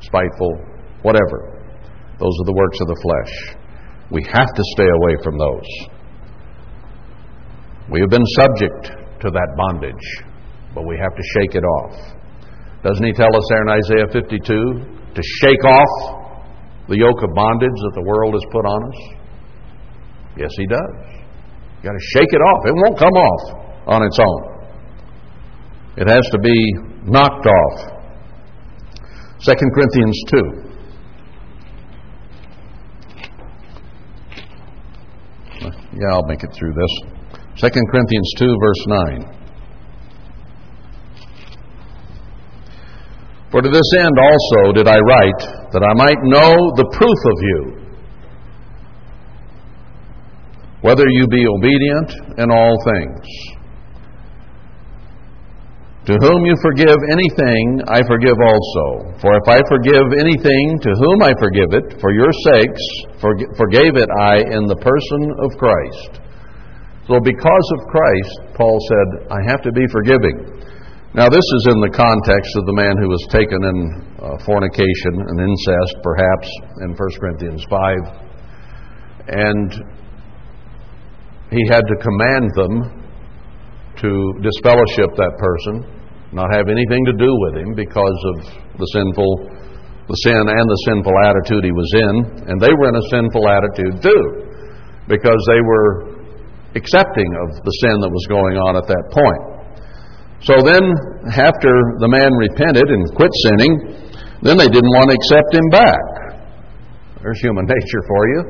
spiteful, whatever. Those are the works of the flesh. We have to stay away from those. We have been subject to that bondage, but we have to shake it off. Doesn't he tell us there in Isaiah 52 to shake off the yoke of bondage that the world has put on us? Yes, he does. You've got to shake it off. It won't come off on its own. It has to be knocked off. 2 Corinthians 2. Yeah, I'll make it through this. 2 Corinthians 2, verse 9. For to this end also did I write, that I might know the proof of you whether you be obedient in all things. To whom you forgive anything, I forgive also. For if I forgive anything, to whom I forgive it, for your sakes, forgave it I in the person of Christ. So, because of Christ, Paul said, I have to be forgiving. Now, this is in the context of the man who was taken in uh, fornication and incest, perhaps, in 1 Corinthians 5. And he had to command them to disfellowship that person, not have anything to do with him because of the sinful the sin and the sinful attitude he was in, and they were in a sinful attitude too, because they were accepting of the sin that was going on at that point. So then, after the man repented and quit sinning, Then they didn't want to accept him back. There's human nature for you.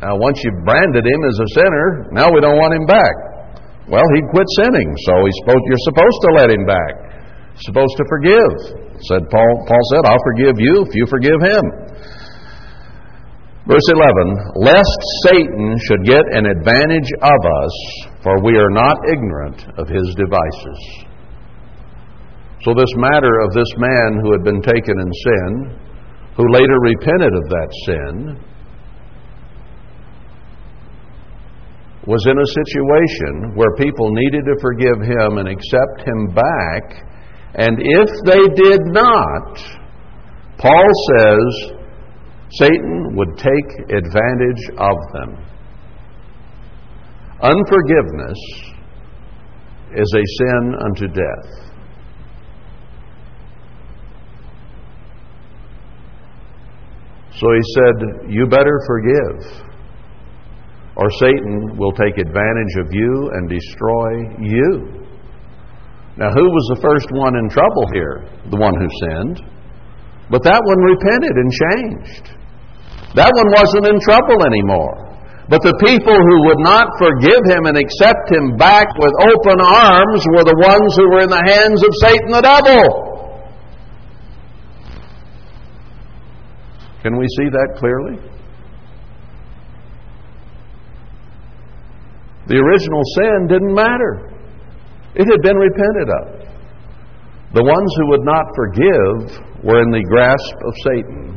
Now, once you've branded him as a sinner, now we don't want him back. Well, he quit sinning, so supposed, you're supposed to let him back. You're supposed to forgive. Said Paul, Paul said, I'll forgive you if you forgive him. Verse 11, lest Satan should get an advantage of us, for we are not ignorant of his devices. So, this matter of this man who had been taken in sin, who later repented of that sin, was in a situation where people needed to forgive him and accept him back. And if they did not, Paul says Satan would take advantage of them. Unforgiveness is a sin unto death. So he said, You better forgive or Satan will take advantage of you and destroy you. Now, who was the first one in trouble here? The one who sinned. But that one repented and changed. That one wasn't in trouble anymore. But the people who would not forgive him and accept him back with open arms were the ones who were in the hands of Satan the devil. Can we see that clearly? The original sin didn't matter. It had been repented of. The ones who would not forgive were in the grasp of Satan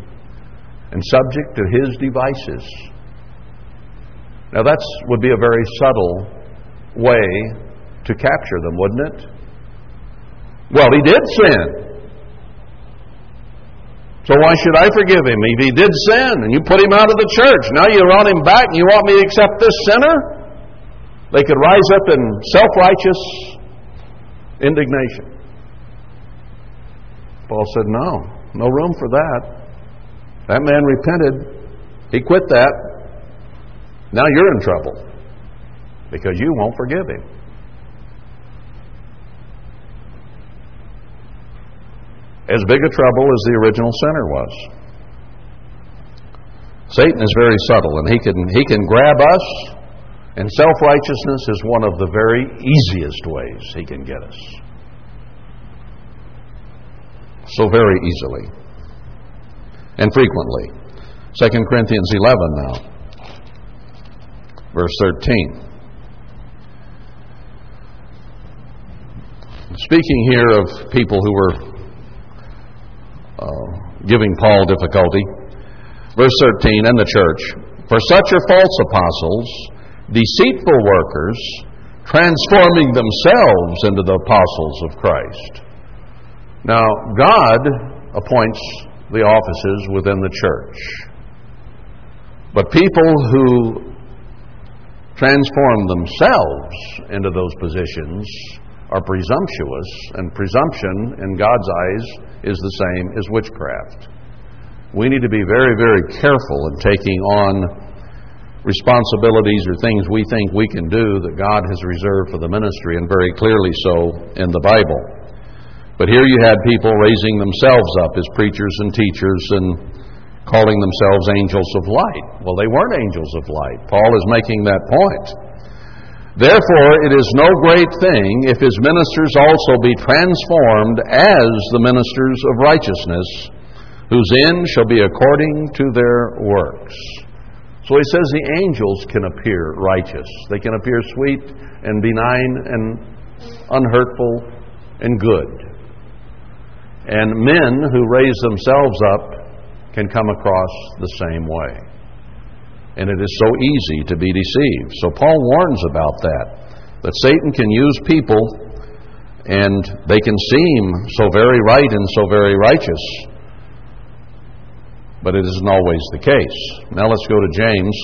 and subject to his devices. Now, that would be a very subtle way to capture them, wouldn't it? Well, he did sin. So why should I forgive him if he did sin and you put him out of the church? Now you want him back and you want me to accept this sinner? They could rise up in self righteous indignation. Paul said, No, no room for that. That man repented. He quit that. Now you're in trouble because you won't forgive him. As big a trouble as the original sinner was. Satan is very subtle and he can, he can grab us and self righteousness is one of the very easiest ways he can get us. So very easily and frequently. 2 Corinthians 11 now, verse 13. Speaking here of people who were uh, giving Paul difficulty, verse 13, and the church. For such are false apostles deceitful workers, transforming themselves into the apostles of Christ. Now, God appoints the offices within the church. But people who transform themselves into those positions are presumptuous, and presumption in God's eyes is the same as witchcraft. We need to be very, very careful in taking on responsibilities or things we think we can do that God has reserved for the ministry, and very clearly so in the Bible. But here you had people raising themselves up as preachers and teachers and calling themselves angels of light. Well, they weren't angels of light. Paul is making that point. Therefore, it is no great thing if his ministers also be transformed as the ministers of righteousness, whose end shall be according to their works. So he says the angels can appear righteous. They can appear sweet and benign and unhurtful and good. And men who raise themselves up can come across the same way. And it is so easy to be deceived. So Paul warns about that. That Satan can use people and they can seem so very right and so very righteous but it isn't always the case. Now let's go to James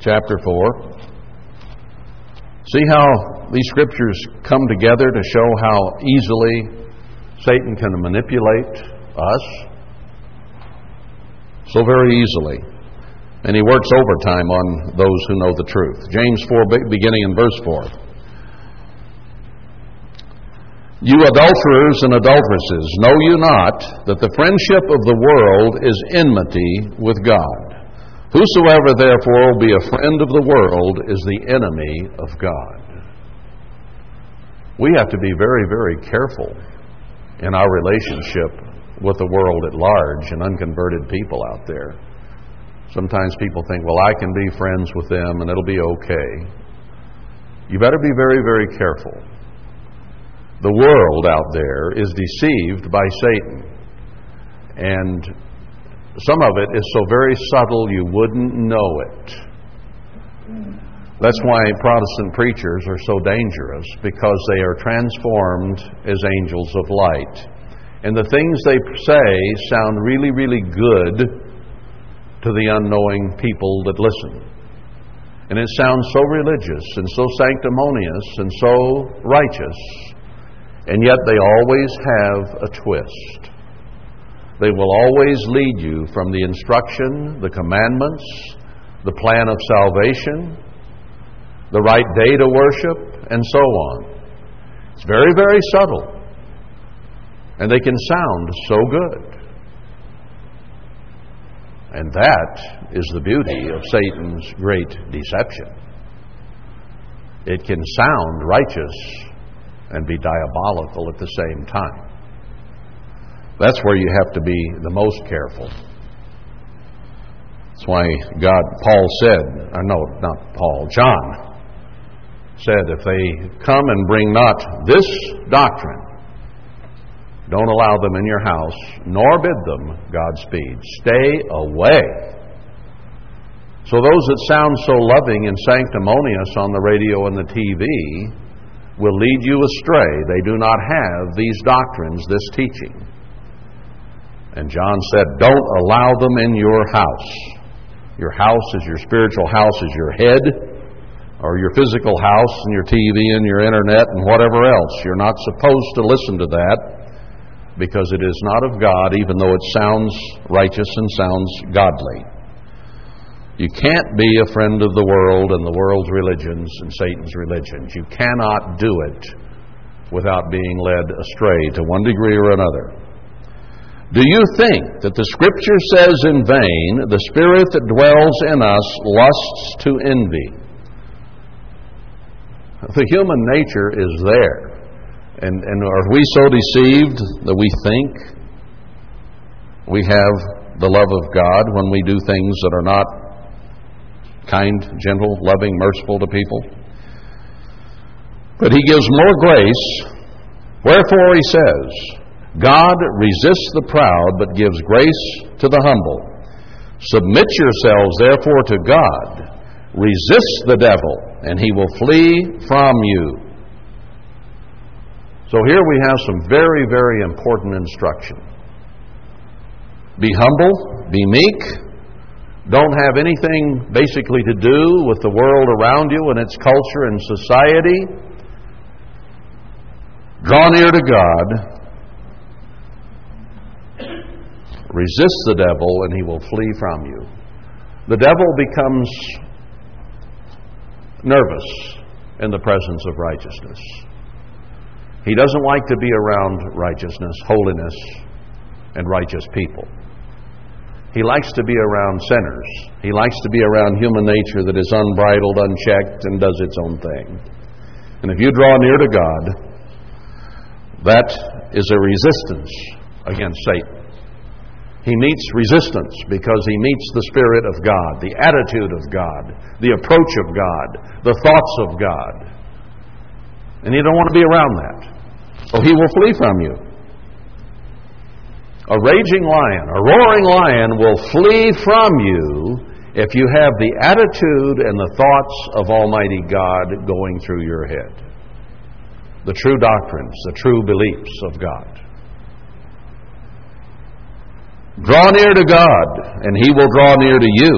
chapter 4. See how these scriptures come together to show how easily Satan can manipulate us? So very easily. And he works overtime on those who know the truth. James 4, beginning in verse 4. You adulterers and adulteresses, know you not that the friendship of the world is enmity with God? Whosoever therefore will be a friend of the world is the enemy of God. We have to be very, very careful in our relationship with the world at large and unconverted people out there. Sometimes people think, well, I can be friends with them and it'll be okay. You better be very, very careful the world out there is deceived by Satan. And some of it is so very subtle you wouldn't know it. That's why Protestant preachers are so dangerous, because they are transformed as angels of light. And the things they say sound really, really good to the unknowing people that listen. And it sounds so religious and so sanctimonious and so righteous and yet they always have a twist. They will always lead you from the instruction, the commandments, the plan of salvation, the right day to worship, and so on. It's very, very subtle. And they can sound so good. And that is the beauty of Satan's great deception. It can sound righteous and be diabolical at the same time. That's where you have to be the most careful. That's why God, Paul said, or no, not Paul, John said, if they come and bring not this doctrine, don't allow them in your house, nor bid them Godspeed. Stay away. So, those that sound so loving and sanctimonious on the radio and the TV will lead you astray. They do not have these doctrines, this teaching. And John said, Don't allow them in your house. Your house is your spiritual house, is your head, or your physical house, and your TV and your internet and whatever else. You're not supposed to listen to that because it is not of God, even though it sounds righteous and sounds godly. You can't be a friend of the world and the world's religions and Satan's religions. You cannot do it without being led astray to one degree or another. Do you think that the Scripture says in vain, the Spirit that dwells in us lusts to envy? The human nature is there. And, and are we so deceived that we think we have the love of God when we do things that are not kind, gentle, loving, merciful to people. But he gives more grace. Wherefore he says, God resists the proud, but gives grace to the humble. Submit yourselves therefore to God. Resist the devil, and he will flee from you. So here we have some very, very important instruction. Be humble, be meek, don't have anything basically to do with the world around you and its culture and society. Draw near to God. Resist the devil, and he will flee from you. The devil becomes nervous in the presence of righteousness. He doesn't like to be around righteousness, holiness, and righteous people. He likes to be around sinners. He likes to be around human nature that is unbridled, unchecked, and does its own thing. And if you draw near to God, that is a resistance against Satan. He meets resistance because he meets the Spirit of God, the attitude of God, the approach of God, the thoughts of God. And you don't want to be around that. So he will flee from you. A raging lion, a roaring lion will flee from you if you have the attitude and the thoughts of Almighty God going through your head. The true doctrines, the true beliefs of God. Draw near to God, and He will draw near to you.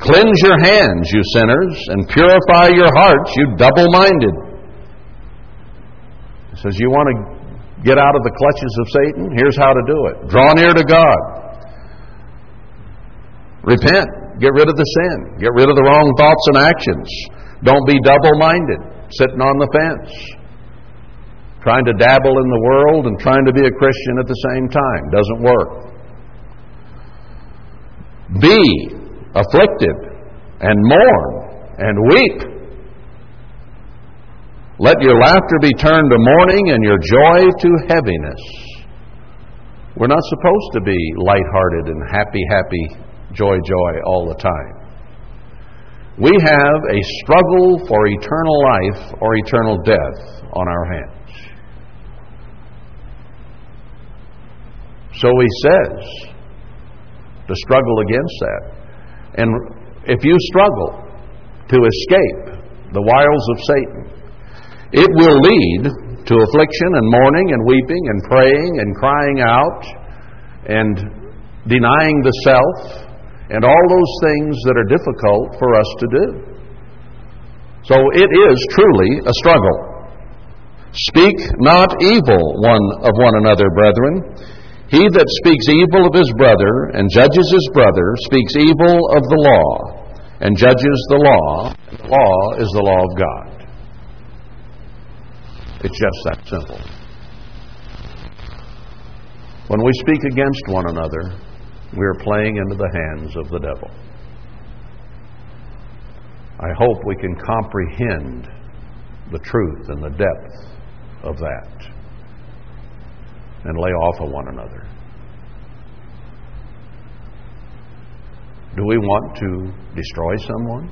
Cleanse your hands, you sinners, and purify your hearts, you double minded. He says, You want to get out of the clutches of Satan? Here's how to do it draw near to God, repent, get rid of the sin, get rid of the wrong thoughts and actions. Don't be double minded, sitting on the fence. trying to dabble in the world and trying to be a Christian at the same time. Doesn't work. Be afflicted and mourn and weep. Let your laughter be turned to mourning and your joy to heaviness. We're not supposed to be lighthearted and happy, happy, joy, joy all the time. We have a struggle for eternal life or eternal death on our hands. So he says to struggle against that. And if you struggle to escape the wiles of Satan, it will lead to affliction and mourning and weeping and praying and crying out and denying the self and all those things that are difficult for us to do. So it is truly a struggle. Speak not evil one of one another, brethren. He that speaks evil of his brother and judges his brother speaks evil of the law and judges the law. The law is the law of God. It's just that simple. When we speak against one another, we are playing into the hands of the devil. I hope we can comprehend the truth and the depth of that and lay off of one another. Do we want to destroy someone?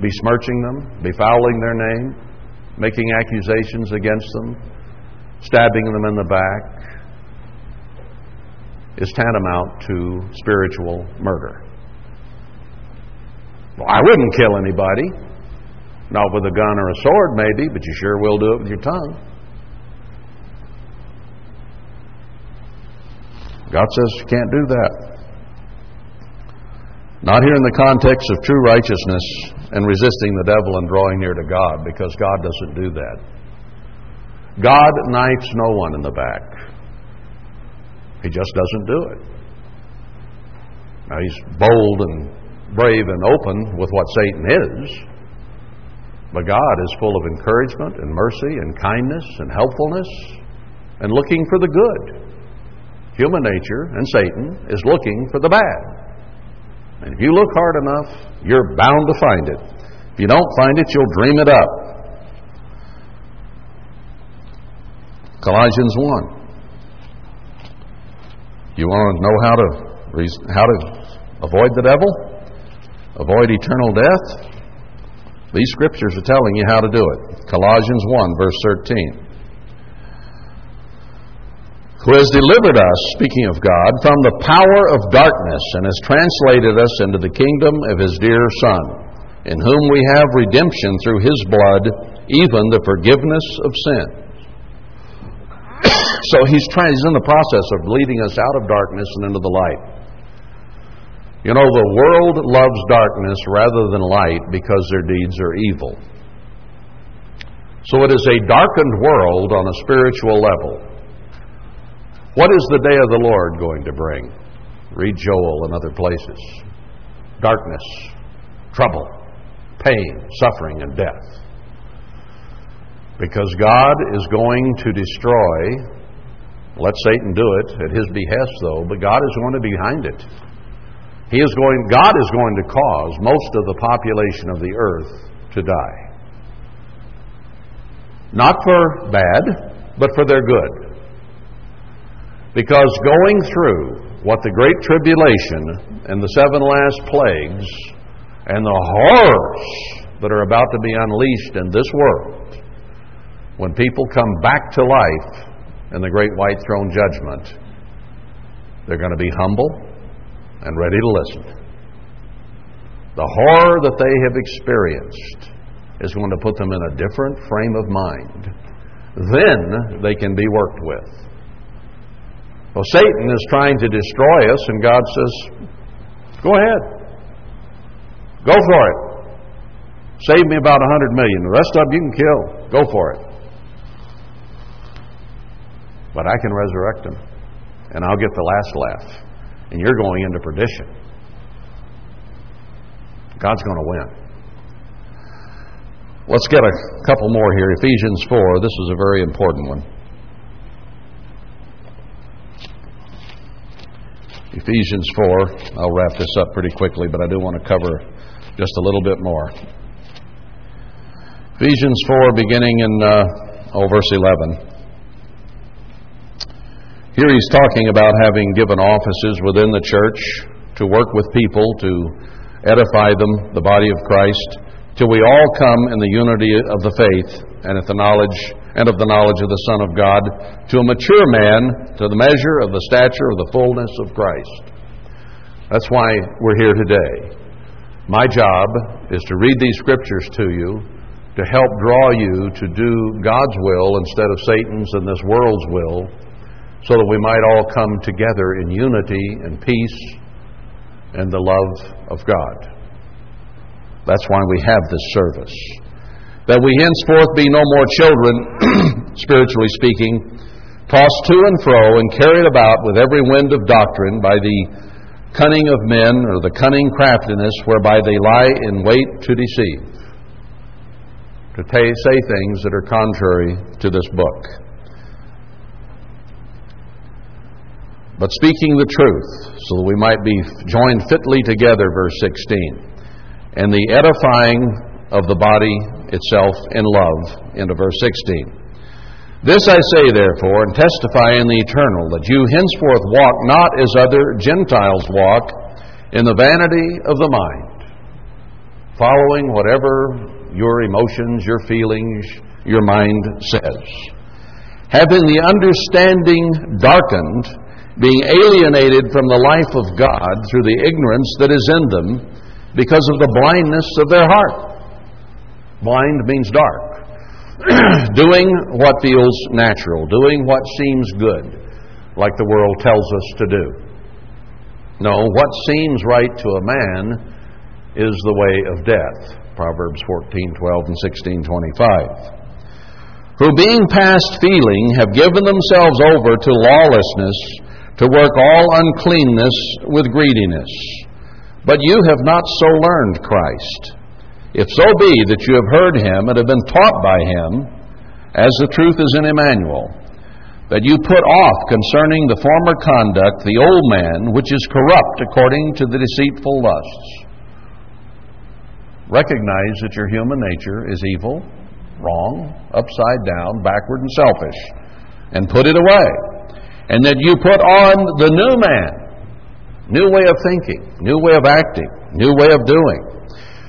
Besmirching them, befouling their name, making accusations against them, stabbing them in the back, is tantamount to spiritual murder. Well, I wouldn't kill anybody. Not with a gun or a sword, maybe, but you sure will do it with your tongue. God says you can't do that. Not here in the context of true righteousness and resisting the devil and drawing near to God, because God doesn't do that. God knifes no one in the back. He just doesn't do it. Now, he's bold and brave and open with what Satan is, but God is full of encouragement and mercy and kindness and helpfulness and looking for the good. Human nature and Satan is looking for the bad. And if you look hard enough, you're bound to find it. If you don't find it, you'll dream it up. Colossians 1. You want to know how to how to avoid the devil? Avoid eternal death? These scriptures are telling you how to do it. Colossians 1 verse 13 who has delivered us, speaking of God, from the power of darkness and has translated us into the kingdom of his dear Son, in whom we have redemption through his blood, even the forgiveness of sin. so he's trying, he's in the process of leading us out of darkness and into the light. You know, the world loves darkness rather than light because their deeds are evil. So it is a darkened world on a spiritual level. What is the day of the Lord going to bring? Read Joel and other places. Darkness, trouble, pain, suffering, and death. Because God is going to destroy, let Satan do it at his behest, though, but God is going to be behind it. He is going, God is going to cause most of the population of the earth to die. Not for bad, but for their good. Because going through what the Great Tribulation and the seven last plagues and the horrors that are about to be unleashed in this world, when people come back to life in the great white throne judgment, they're going to be humble and ready to listen. The horror that they have experienced is going to put them in a different frame of mind. Then they can be worked with. Well, Satan is trying to destroy us, and God says, Go ahead. Go for it. Save me about a hundred million. The rest of them you can kill. Go for it. But I can resurrect them, and I'll get the last laugh. And you're going into perdition. God's going to win. Let's get a couple more here. Ephesians 4. This is a very important one. Ephesians 4. I'll wrap this up pretty quickly, but I do want to cover just a little bit more. Ephesians 4, beginning in uh, oh, verse 11. Here he's talking about having given offices within the church to work with people, to edify them, the body of Christ, till we all come in the unity of the faith and at the knowledge and of the knowledge of the Son of God, to a mature man, to the measure of the stature of the fullness of Christ. That's why we're here today. My job is to read these scriptures to you to help draw you to do God's will instead of Satan's and this world's will so that we might all come together in unity and peace and the love of God. That's why we have this service. That we henceforth be no more children, spiritually speaking, tossed to and fro and carried about with every wind of doctrine by the cunning of men or the cunning craftiness whereby they lie in wait to deceive, to say things that are contrary to this book. but speaking the truth, so that we might be joined fitly together, verse 16, and the edifying of the body itself in love, into verse 16. This I say, therefore, and testify in the eternal, that you henceforth walk not as other Gentiles walk, in the vanity of the mind, following whatever your emotions, your feelings, your mind says. Having the understanding darkened, being alienated from the life of God through the ignorance that is in them because of the blindness of their heart. Blind means dark. doing what feels natural, doing what seems good, like the world tells us to do. No, what seems right to a man is the way of death. Proverbs 14:12 and 16:25. Who being past feeling have given themselves over to lawlessness to work all uncleanness with greediness. But you have not so learned Christ. If so be that you have heard him and have been taught by him, as the truth is in Emmanuel, that you put off concerning the former conduct the old man, which is corrupt according to the deceitful lusts. Recognize that your human nature is evil, wrong, upside down, backward, and selfish, and put it away and that you put on the new man, new way of thinking, new way of acting, new way of doing,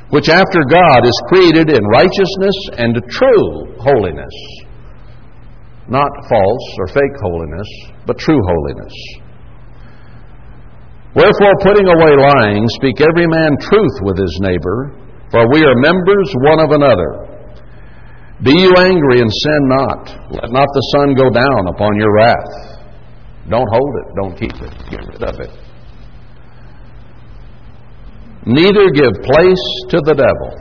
which after God is created in righteousness and true holiness. Not false or fake holiness, but true holiness. Wherefore, putting away lying, speak every man truth with his neighbor, for we are members one of another. Be you angry and sin not. Let not the sun go down upon your wrath. Don't hold it. Don't keep it. Get rid of it. Neither give place to the devil.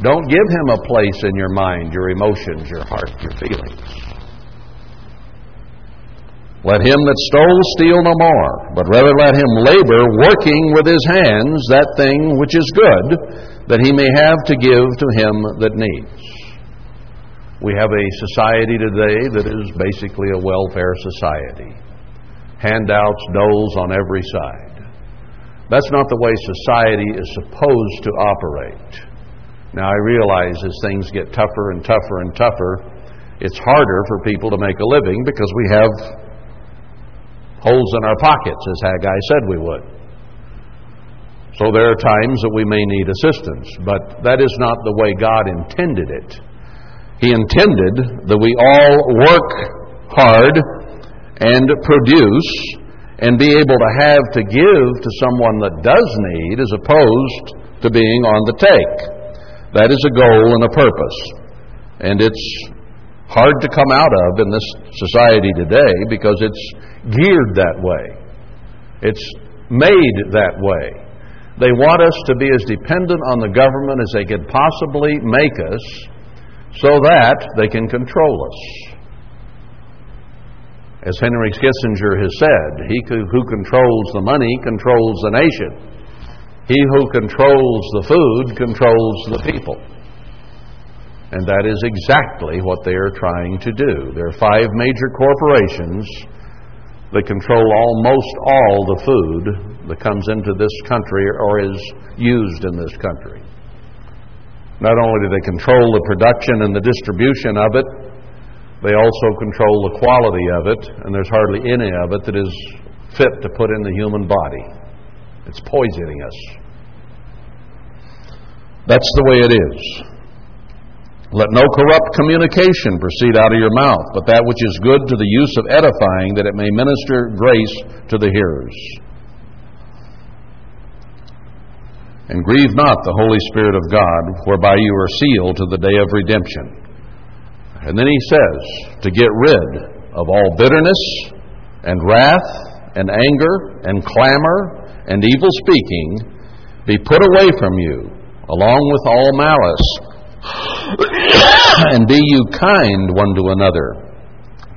Don't give him a place in your mind, your emotions, your heart, your feelings. Let him that stole steal no more, but rather let him labor, working with his hands that thing which is good, that he may have to give to him that needs. We have a society today that is basically a welfare society handouts, doles on every side. That's not the way society is supposed to operate. Now, I realize as things get tougher and tougher and tougher, it's harder for people to make a living because we have holes in our pockets, as Haggai said we would. So there are times that we may need assistance, but that is not the way God intended it. He intended that we all work hard and produce and be able to have to give to someone that does need as opposed to being on the take. That is a goal and a purpose. And it's hard to come out of in this society today because it's geared that way. It's made that way. They want us to be as dependent on the government as they could possibly make us so that they can control us. As Henry Kissinger has said, he who controls the money controls the nation. He who controls the food controls the people. And that is exactly what they are trying to do. There are five major corporations that control almost all the food that comes into this country or is used in this country. Not only do they control the production and the distribution of it, they also control the quality of it, and there's hardly any of it that is fit to put in the human body. It's poisoning us. That's the way it is. Let no corrupt communication proceed out of your mouth, but that which is good to the use of edifying, that it may minister grace to the hearers. And grieve not the Holy Spirit of God, whereby you are sealed to the day of redemption. And then he says, to get rid of all bitterness and wrath and anger and clamor and evil speaking be put away from you, along with all malice and be you kind one to another,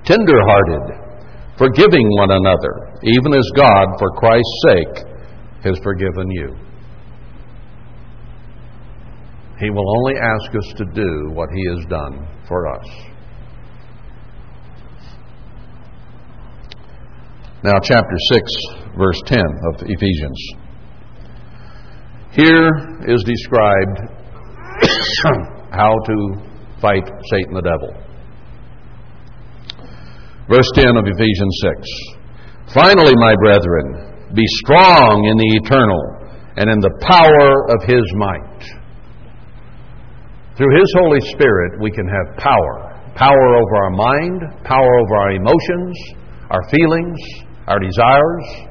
tender hearted, forgiving one another, even as God, for Christ's sake, has forgiven you. He will only ask us to do what He has done for us. Now, chapter 6, verse 10 of Ephesians. Here is described how to fight Satan the devil. Verse 10 of Ephesians 6. Finally, my brethren, be strong in the eternal and in the power of his might. Through his Holy Spirit, we can have power power over our mind, power over our emotions, our feelings, our desires,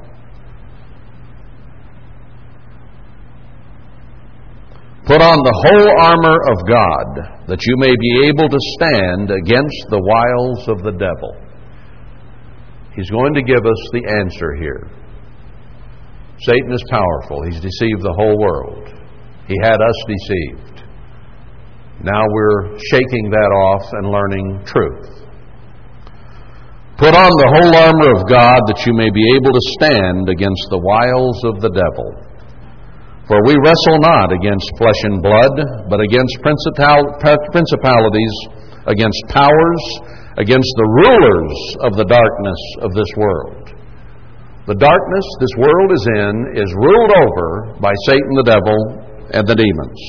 Put on the whole armor of God, that you may be able to stand against the wiles of the devil. He's going to give us the answer here. Satan is powerful. He's deceived the whole world. He had us deceived. Now we're shaking that off and learning truth. Put on the whole armor of God that you may be able to stand against the wiles of the devil. For we wrestle not against flesh and blood, but against principalities, against powers, against the rulers of the darkness of this world. The darkness this world is in is ruled over by Satan the devil and the demons.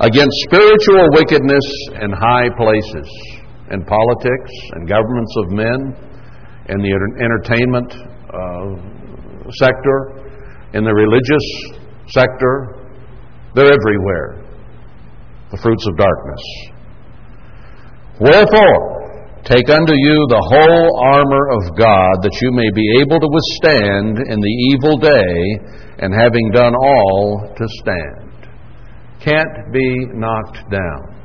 Against spiritual wickedness in high places, in politics and governments of men, in the entertainment uh, sector, in the religious sector, they're everywhere. The fruits of darkness. Wherefore, take unto you the whole armor of God, that you may be able to withstand in the evil day, and having done all, to stand. Can't be knocked down.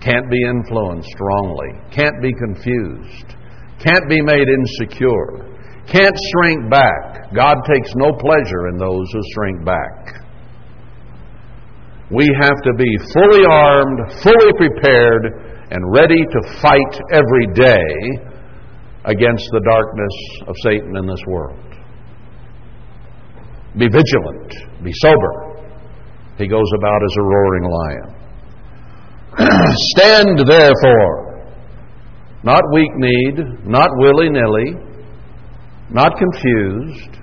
Can't be influenced wrongly. Can't be confused. Can't be made insecure can't shrink back. God takes no pleasure in those who shrink back. We have to be fully armed, fully prepared, and ready to fight every day against the darkness of Satan in this world. Be vigilant, be sober. He goes about as a roaring lion. Stand therefore, not weak kneed, not willy nilly, not confused,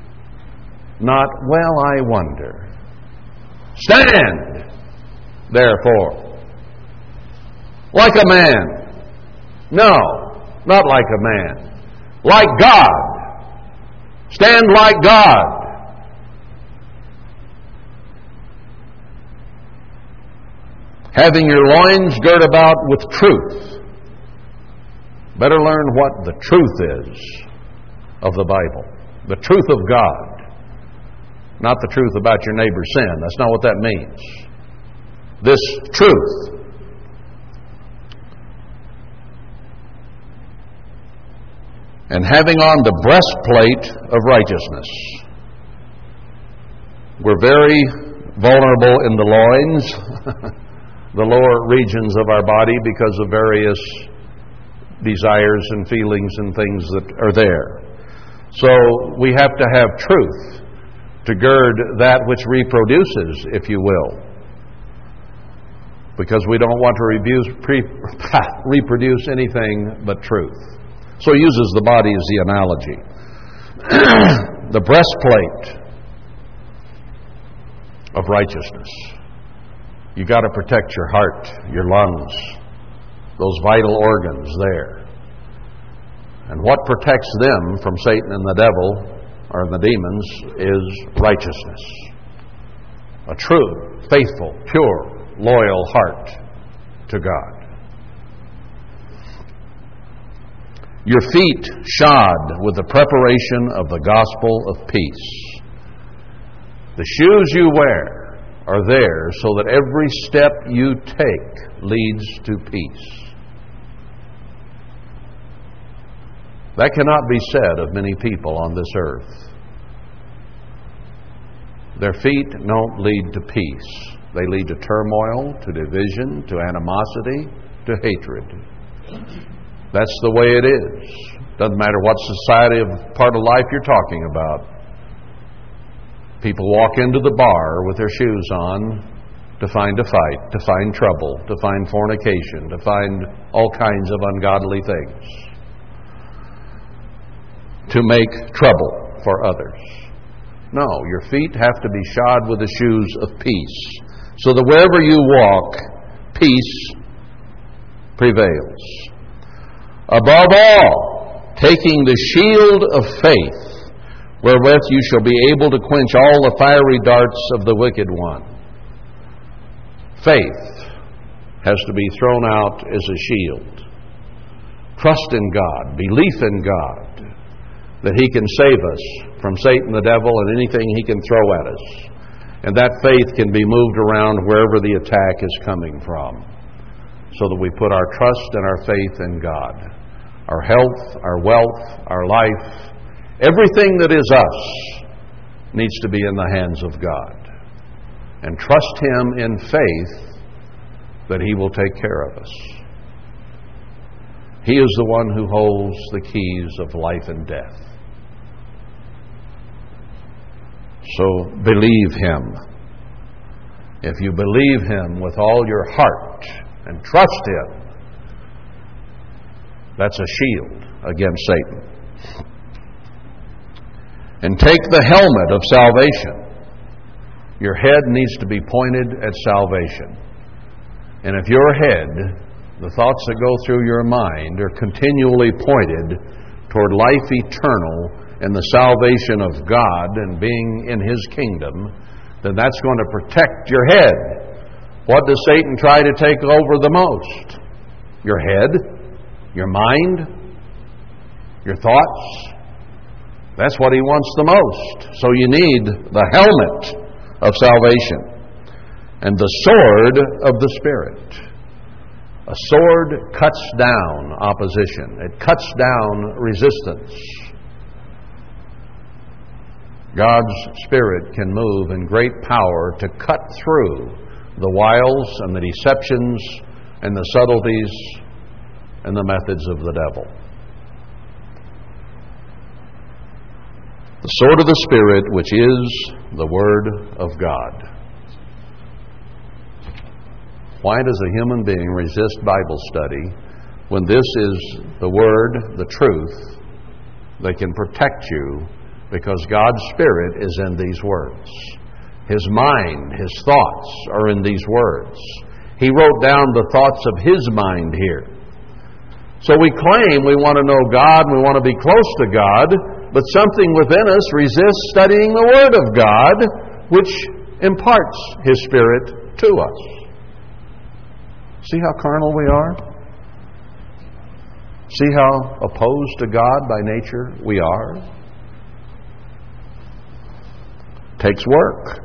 not, well, I wonder. Stand, therefore, like a man. No, not like a man. Like God. Stand like God. Having your loins girt about with truth. Better learn what the truth is of the Bible, the truth of God, not the truth about your neighbor's sin. That's not what that means. This truth. And having on the breastplate of righteousness. We're very vulnerable in the loins, the lower regions of our body, because of various desires and feelings and things that are there. So we have to have truth to gird that which reproduces, if you will. because we don't want to pre, reproduce anything but truth. So he uses the body as the analogy. the breastplate of righteousness. You got to protect your heart, your lungs, those vital organs there. And what protects them from Satan and the devil or the demons is righteousness. A true, faithful, pure, loyal heart to God. Your feet shod with the preparation of the gospel of peace. The shoes you wear are there so that every step you take leads to peace. That cannot be said of many people on this earth. Their feet don't lead to peace. They lead to turmoil, to division, to animosity, to hatred. That's the way it is. Doesn't matter what society of part of life you're talking about. People walk into the bar with their shoes on to find a fight, to find trouble, to find fornication, to find all kinds of ungodly things to make trouble for others. No, your feet have to be shod with the shoes of peace, so that wherever you walk, peace prevails. Above all, taking the shield of faith, wherewith you shall be able to quench all the fiery darts of the wicked one. Faith has to be thrown out as a shield. Trust in God, belief in God, that He can save us from Satan, the devil, and anything he can throw at us. And that faith can be moved around wherever the attack is coming from, so that we put our trust and our faith in God. Our health, our wealth, our life, everything that is us needs to be in the hands of God. And trust Him in faith that He will take care of us. He is the one who holds the keys of life and death. So believe him. If you believe him with all your heart and trust him, that's a shield against Satan. And take the helmet of salvation. Your head needs to be pointed at salvation. And if your head, the thoughts that go through your mind, are continually pointed toward life eternal, and the salvation of God and being in His kingdom, then that's going to protect your head. What does Satan try to take over the most? Your head, your mind, your thoughts. That's what he wants the most. So you need the helmet of salvation and the sword of the Spirit. A sword cuts down opposition, it cuts down resistance. God's Spirit can move in great power to cut through the wiles and the deceptions and the subtleties and the methods of the devil. The sword of the Spirit, which is the Word of God. Why does a human being resist Bible study when this is the Word, the truth, that can protect you because God's Spirit is in these words. His mind, His thoughts are in these words. He wrote down the thoughts of His mind here. So we claim we want to know God, we want to be close to God, but something within us resists studying the Word of God, which imparts His Spirit to us. See how carnal we are? See how opposed to God by nature we are? takes work.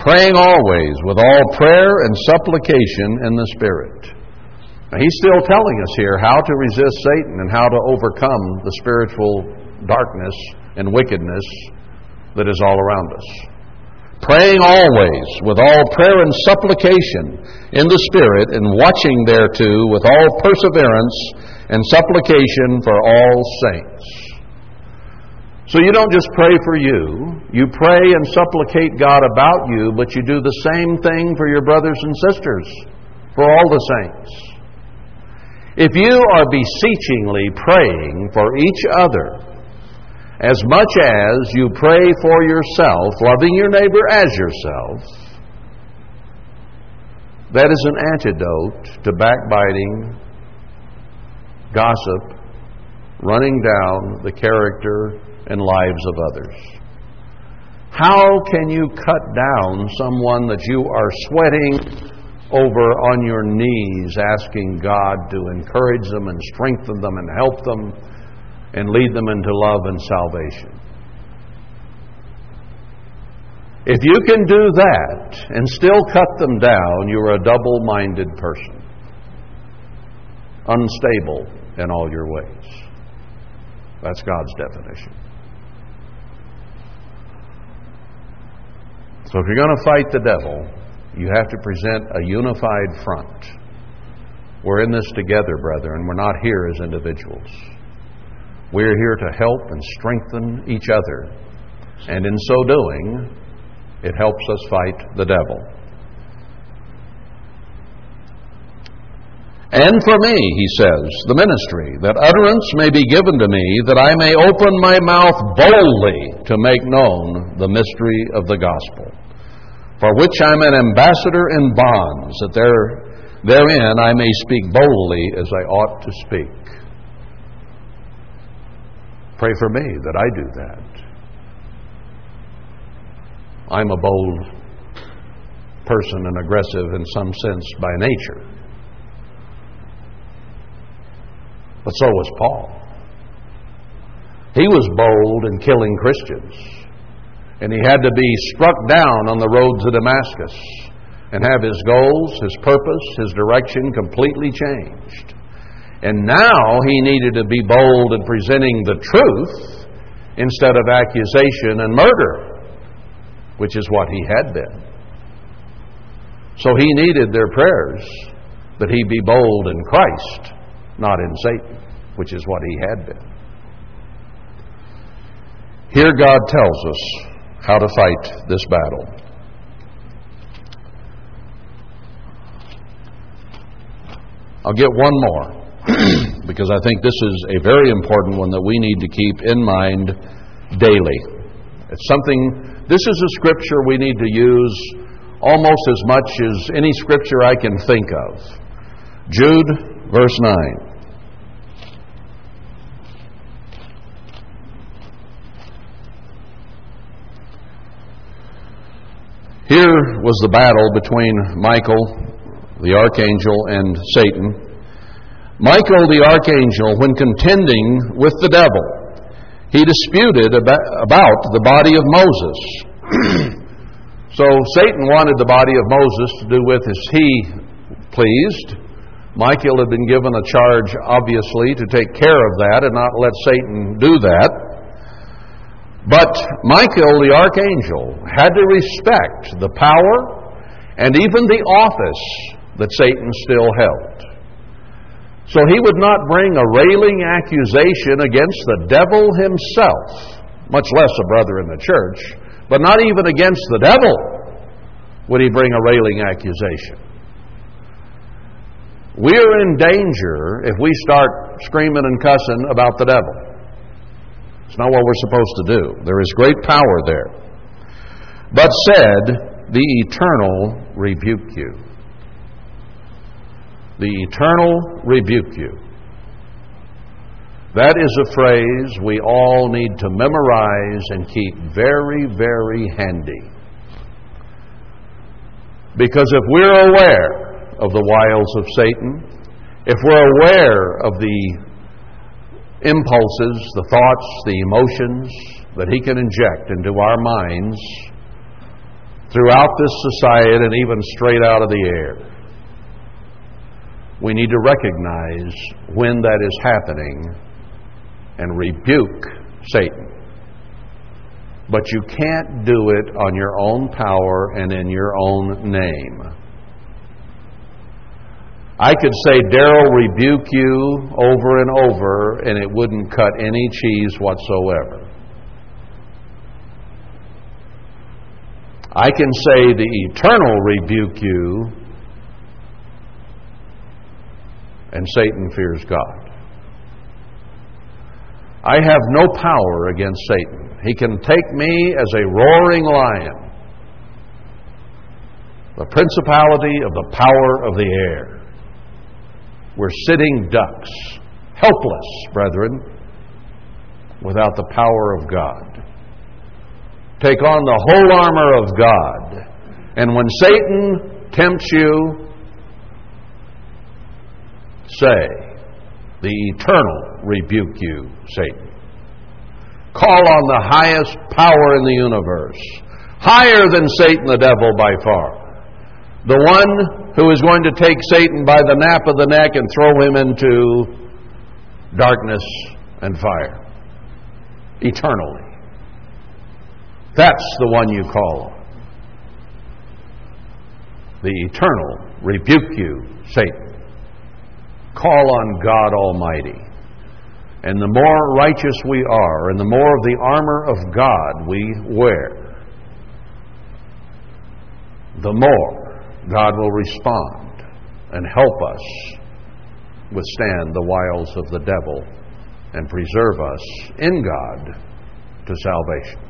Praying always with all prayer and supplication in the Spirit. Now, he's still telling us here how to resist Satan and how to overcome the spiritual darkness and wickedness that is all around us. Praying always with all prayer and supplication in the Spirit and watching thereto with all perseverance and supplication for all saints. So you don't just pray for you, you pray and supplicate God about you, but you do the same thing for your brothers and sisters, for all the saints. If you are beseechingly praying for each other, as much as you pray for yourself, loving your neighbor as yourself, that is an antidote to backbiting, gossip, running down the character and lives of others. How can you cut down someone that you are sweating over on your knees, asking God to encourage them and strengthen them and help them and lead them into love and salvation? If you can do that and still cut them down, you're a double minded person, unstable in all your ways. That's God's definition. So if you're going to fight the devil, you have to present a unified front. We're in this together, brethren. We're not here as individuals. We're here to help and strengthen each other. And in so doing, it helps us fight the devil. And for me, he says, the ministry, that utterance may be given to me, that I may open my mouth boldly to make known the mystery of the gospel, for which I'm an ambassador in bonds, that there, therein I may speak boldly as I ought to speak. Pray for me that I do that. I'm a bold person and aggressive in some sense by nature. But so was Paul. He was bold in killing Christians. And he had to be struck down on the road to Damascus and have his goals, his purpose, his direction completely changed. And now he needed to be bold in presenting the truth instead of accusation and murder, which is what he had been. So he needed their prayers that he be bold in Christ not in Satan, which is what he had been. Here God tells us how to fight this battle. I'll get one more because I think this is a very important one that we need to keep in mind daily. It's something, this is a scripture we need to use almost as much as any scripture I can think of. Jude, verse 9. Here was the battle between Michael, the archangel, and Satan. Michael, the archangel, when contending with the devil, he disputed about the body of Moses. so Satan wanted the body of Moses to do with as he pleased. Michael had been given a charge, obviously, to take care of that and not let Satan do that. But Michael, the archangel, had to respect the power and even the office that Satan still held. So he would not bring a railing accusation against the devil himself, much less a brother in the church, but not even against the devil would he bring a railing accusation. We're in danger if we start screaming and cussing about the devil. It's not what we're supposed to do. There is great power there. But said, the eternal rebuke you. The eternal rebuke you. That is a phrase we all need to memorize and keep very, very handy. Because if we're aware of the wiles of Satan, if we're aware of the impulses, the thoughts, the emotions that He can inject into our minds throughout this society and even straight out of the air. We need to recognize when that is happening and rebuke Satan. But you can't do it on your own power and in your own name. I could say, Darryl, rebuke you over and over, and it wouldn't cut any cheese whatsoever. I can say, the eternal rebuke you, and Satan fears God. I have no power against Satan. He can take me as a roaring lion, the principality of the power of the air. We're sitting ducks, helpless, brethren, without the power of God. Take on the whole armor of God. And when Satan tempts you, say, The eternal rebuke you, Satan. Call on the highest power in the universe, higher than Satan the devil by far. The one who is going to take Satan by the nape of the neck and throw him into darkness and fire eternally. That's the one you call. The eternal rebuke you, Satan. Call on God Almighty. And the more righteous we are, and the more of the armor of God we wear, the more God will respond and help us withstand the wiles of the devil and preserve us in God to salvation.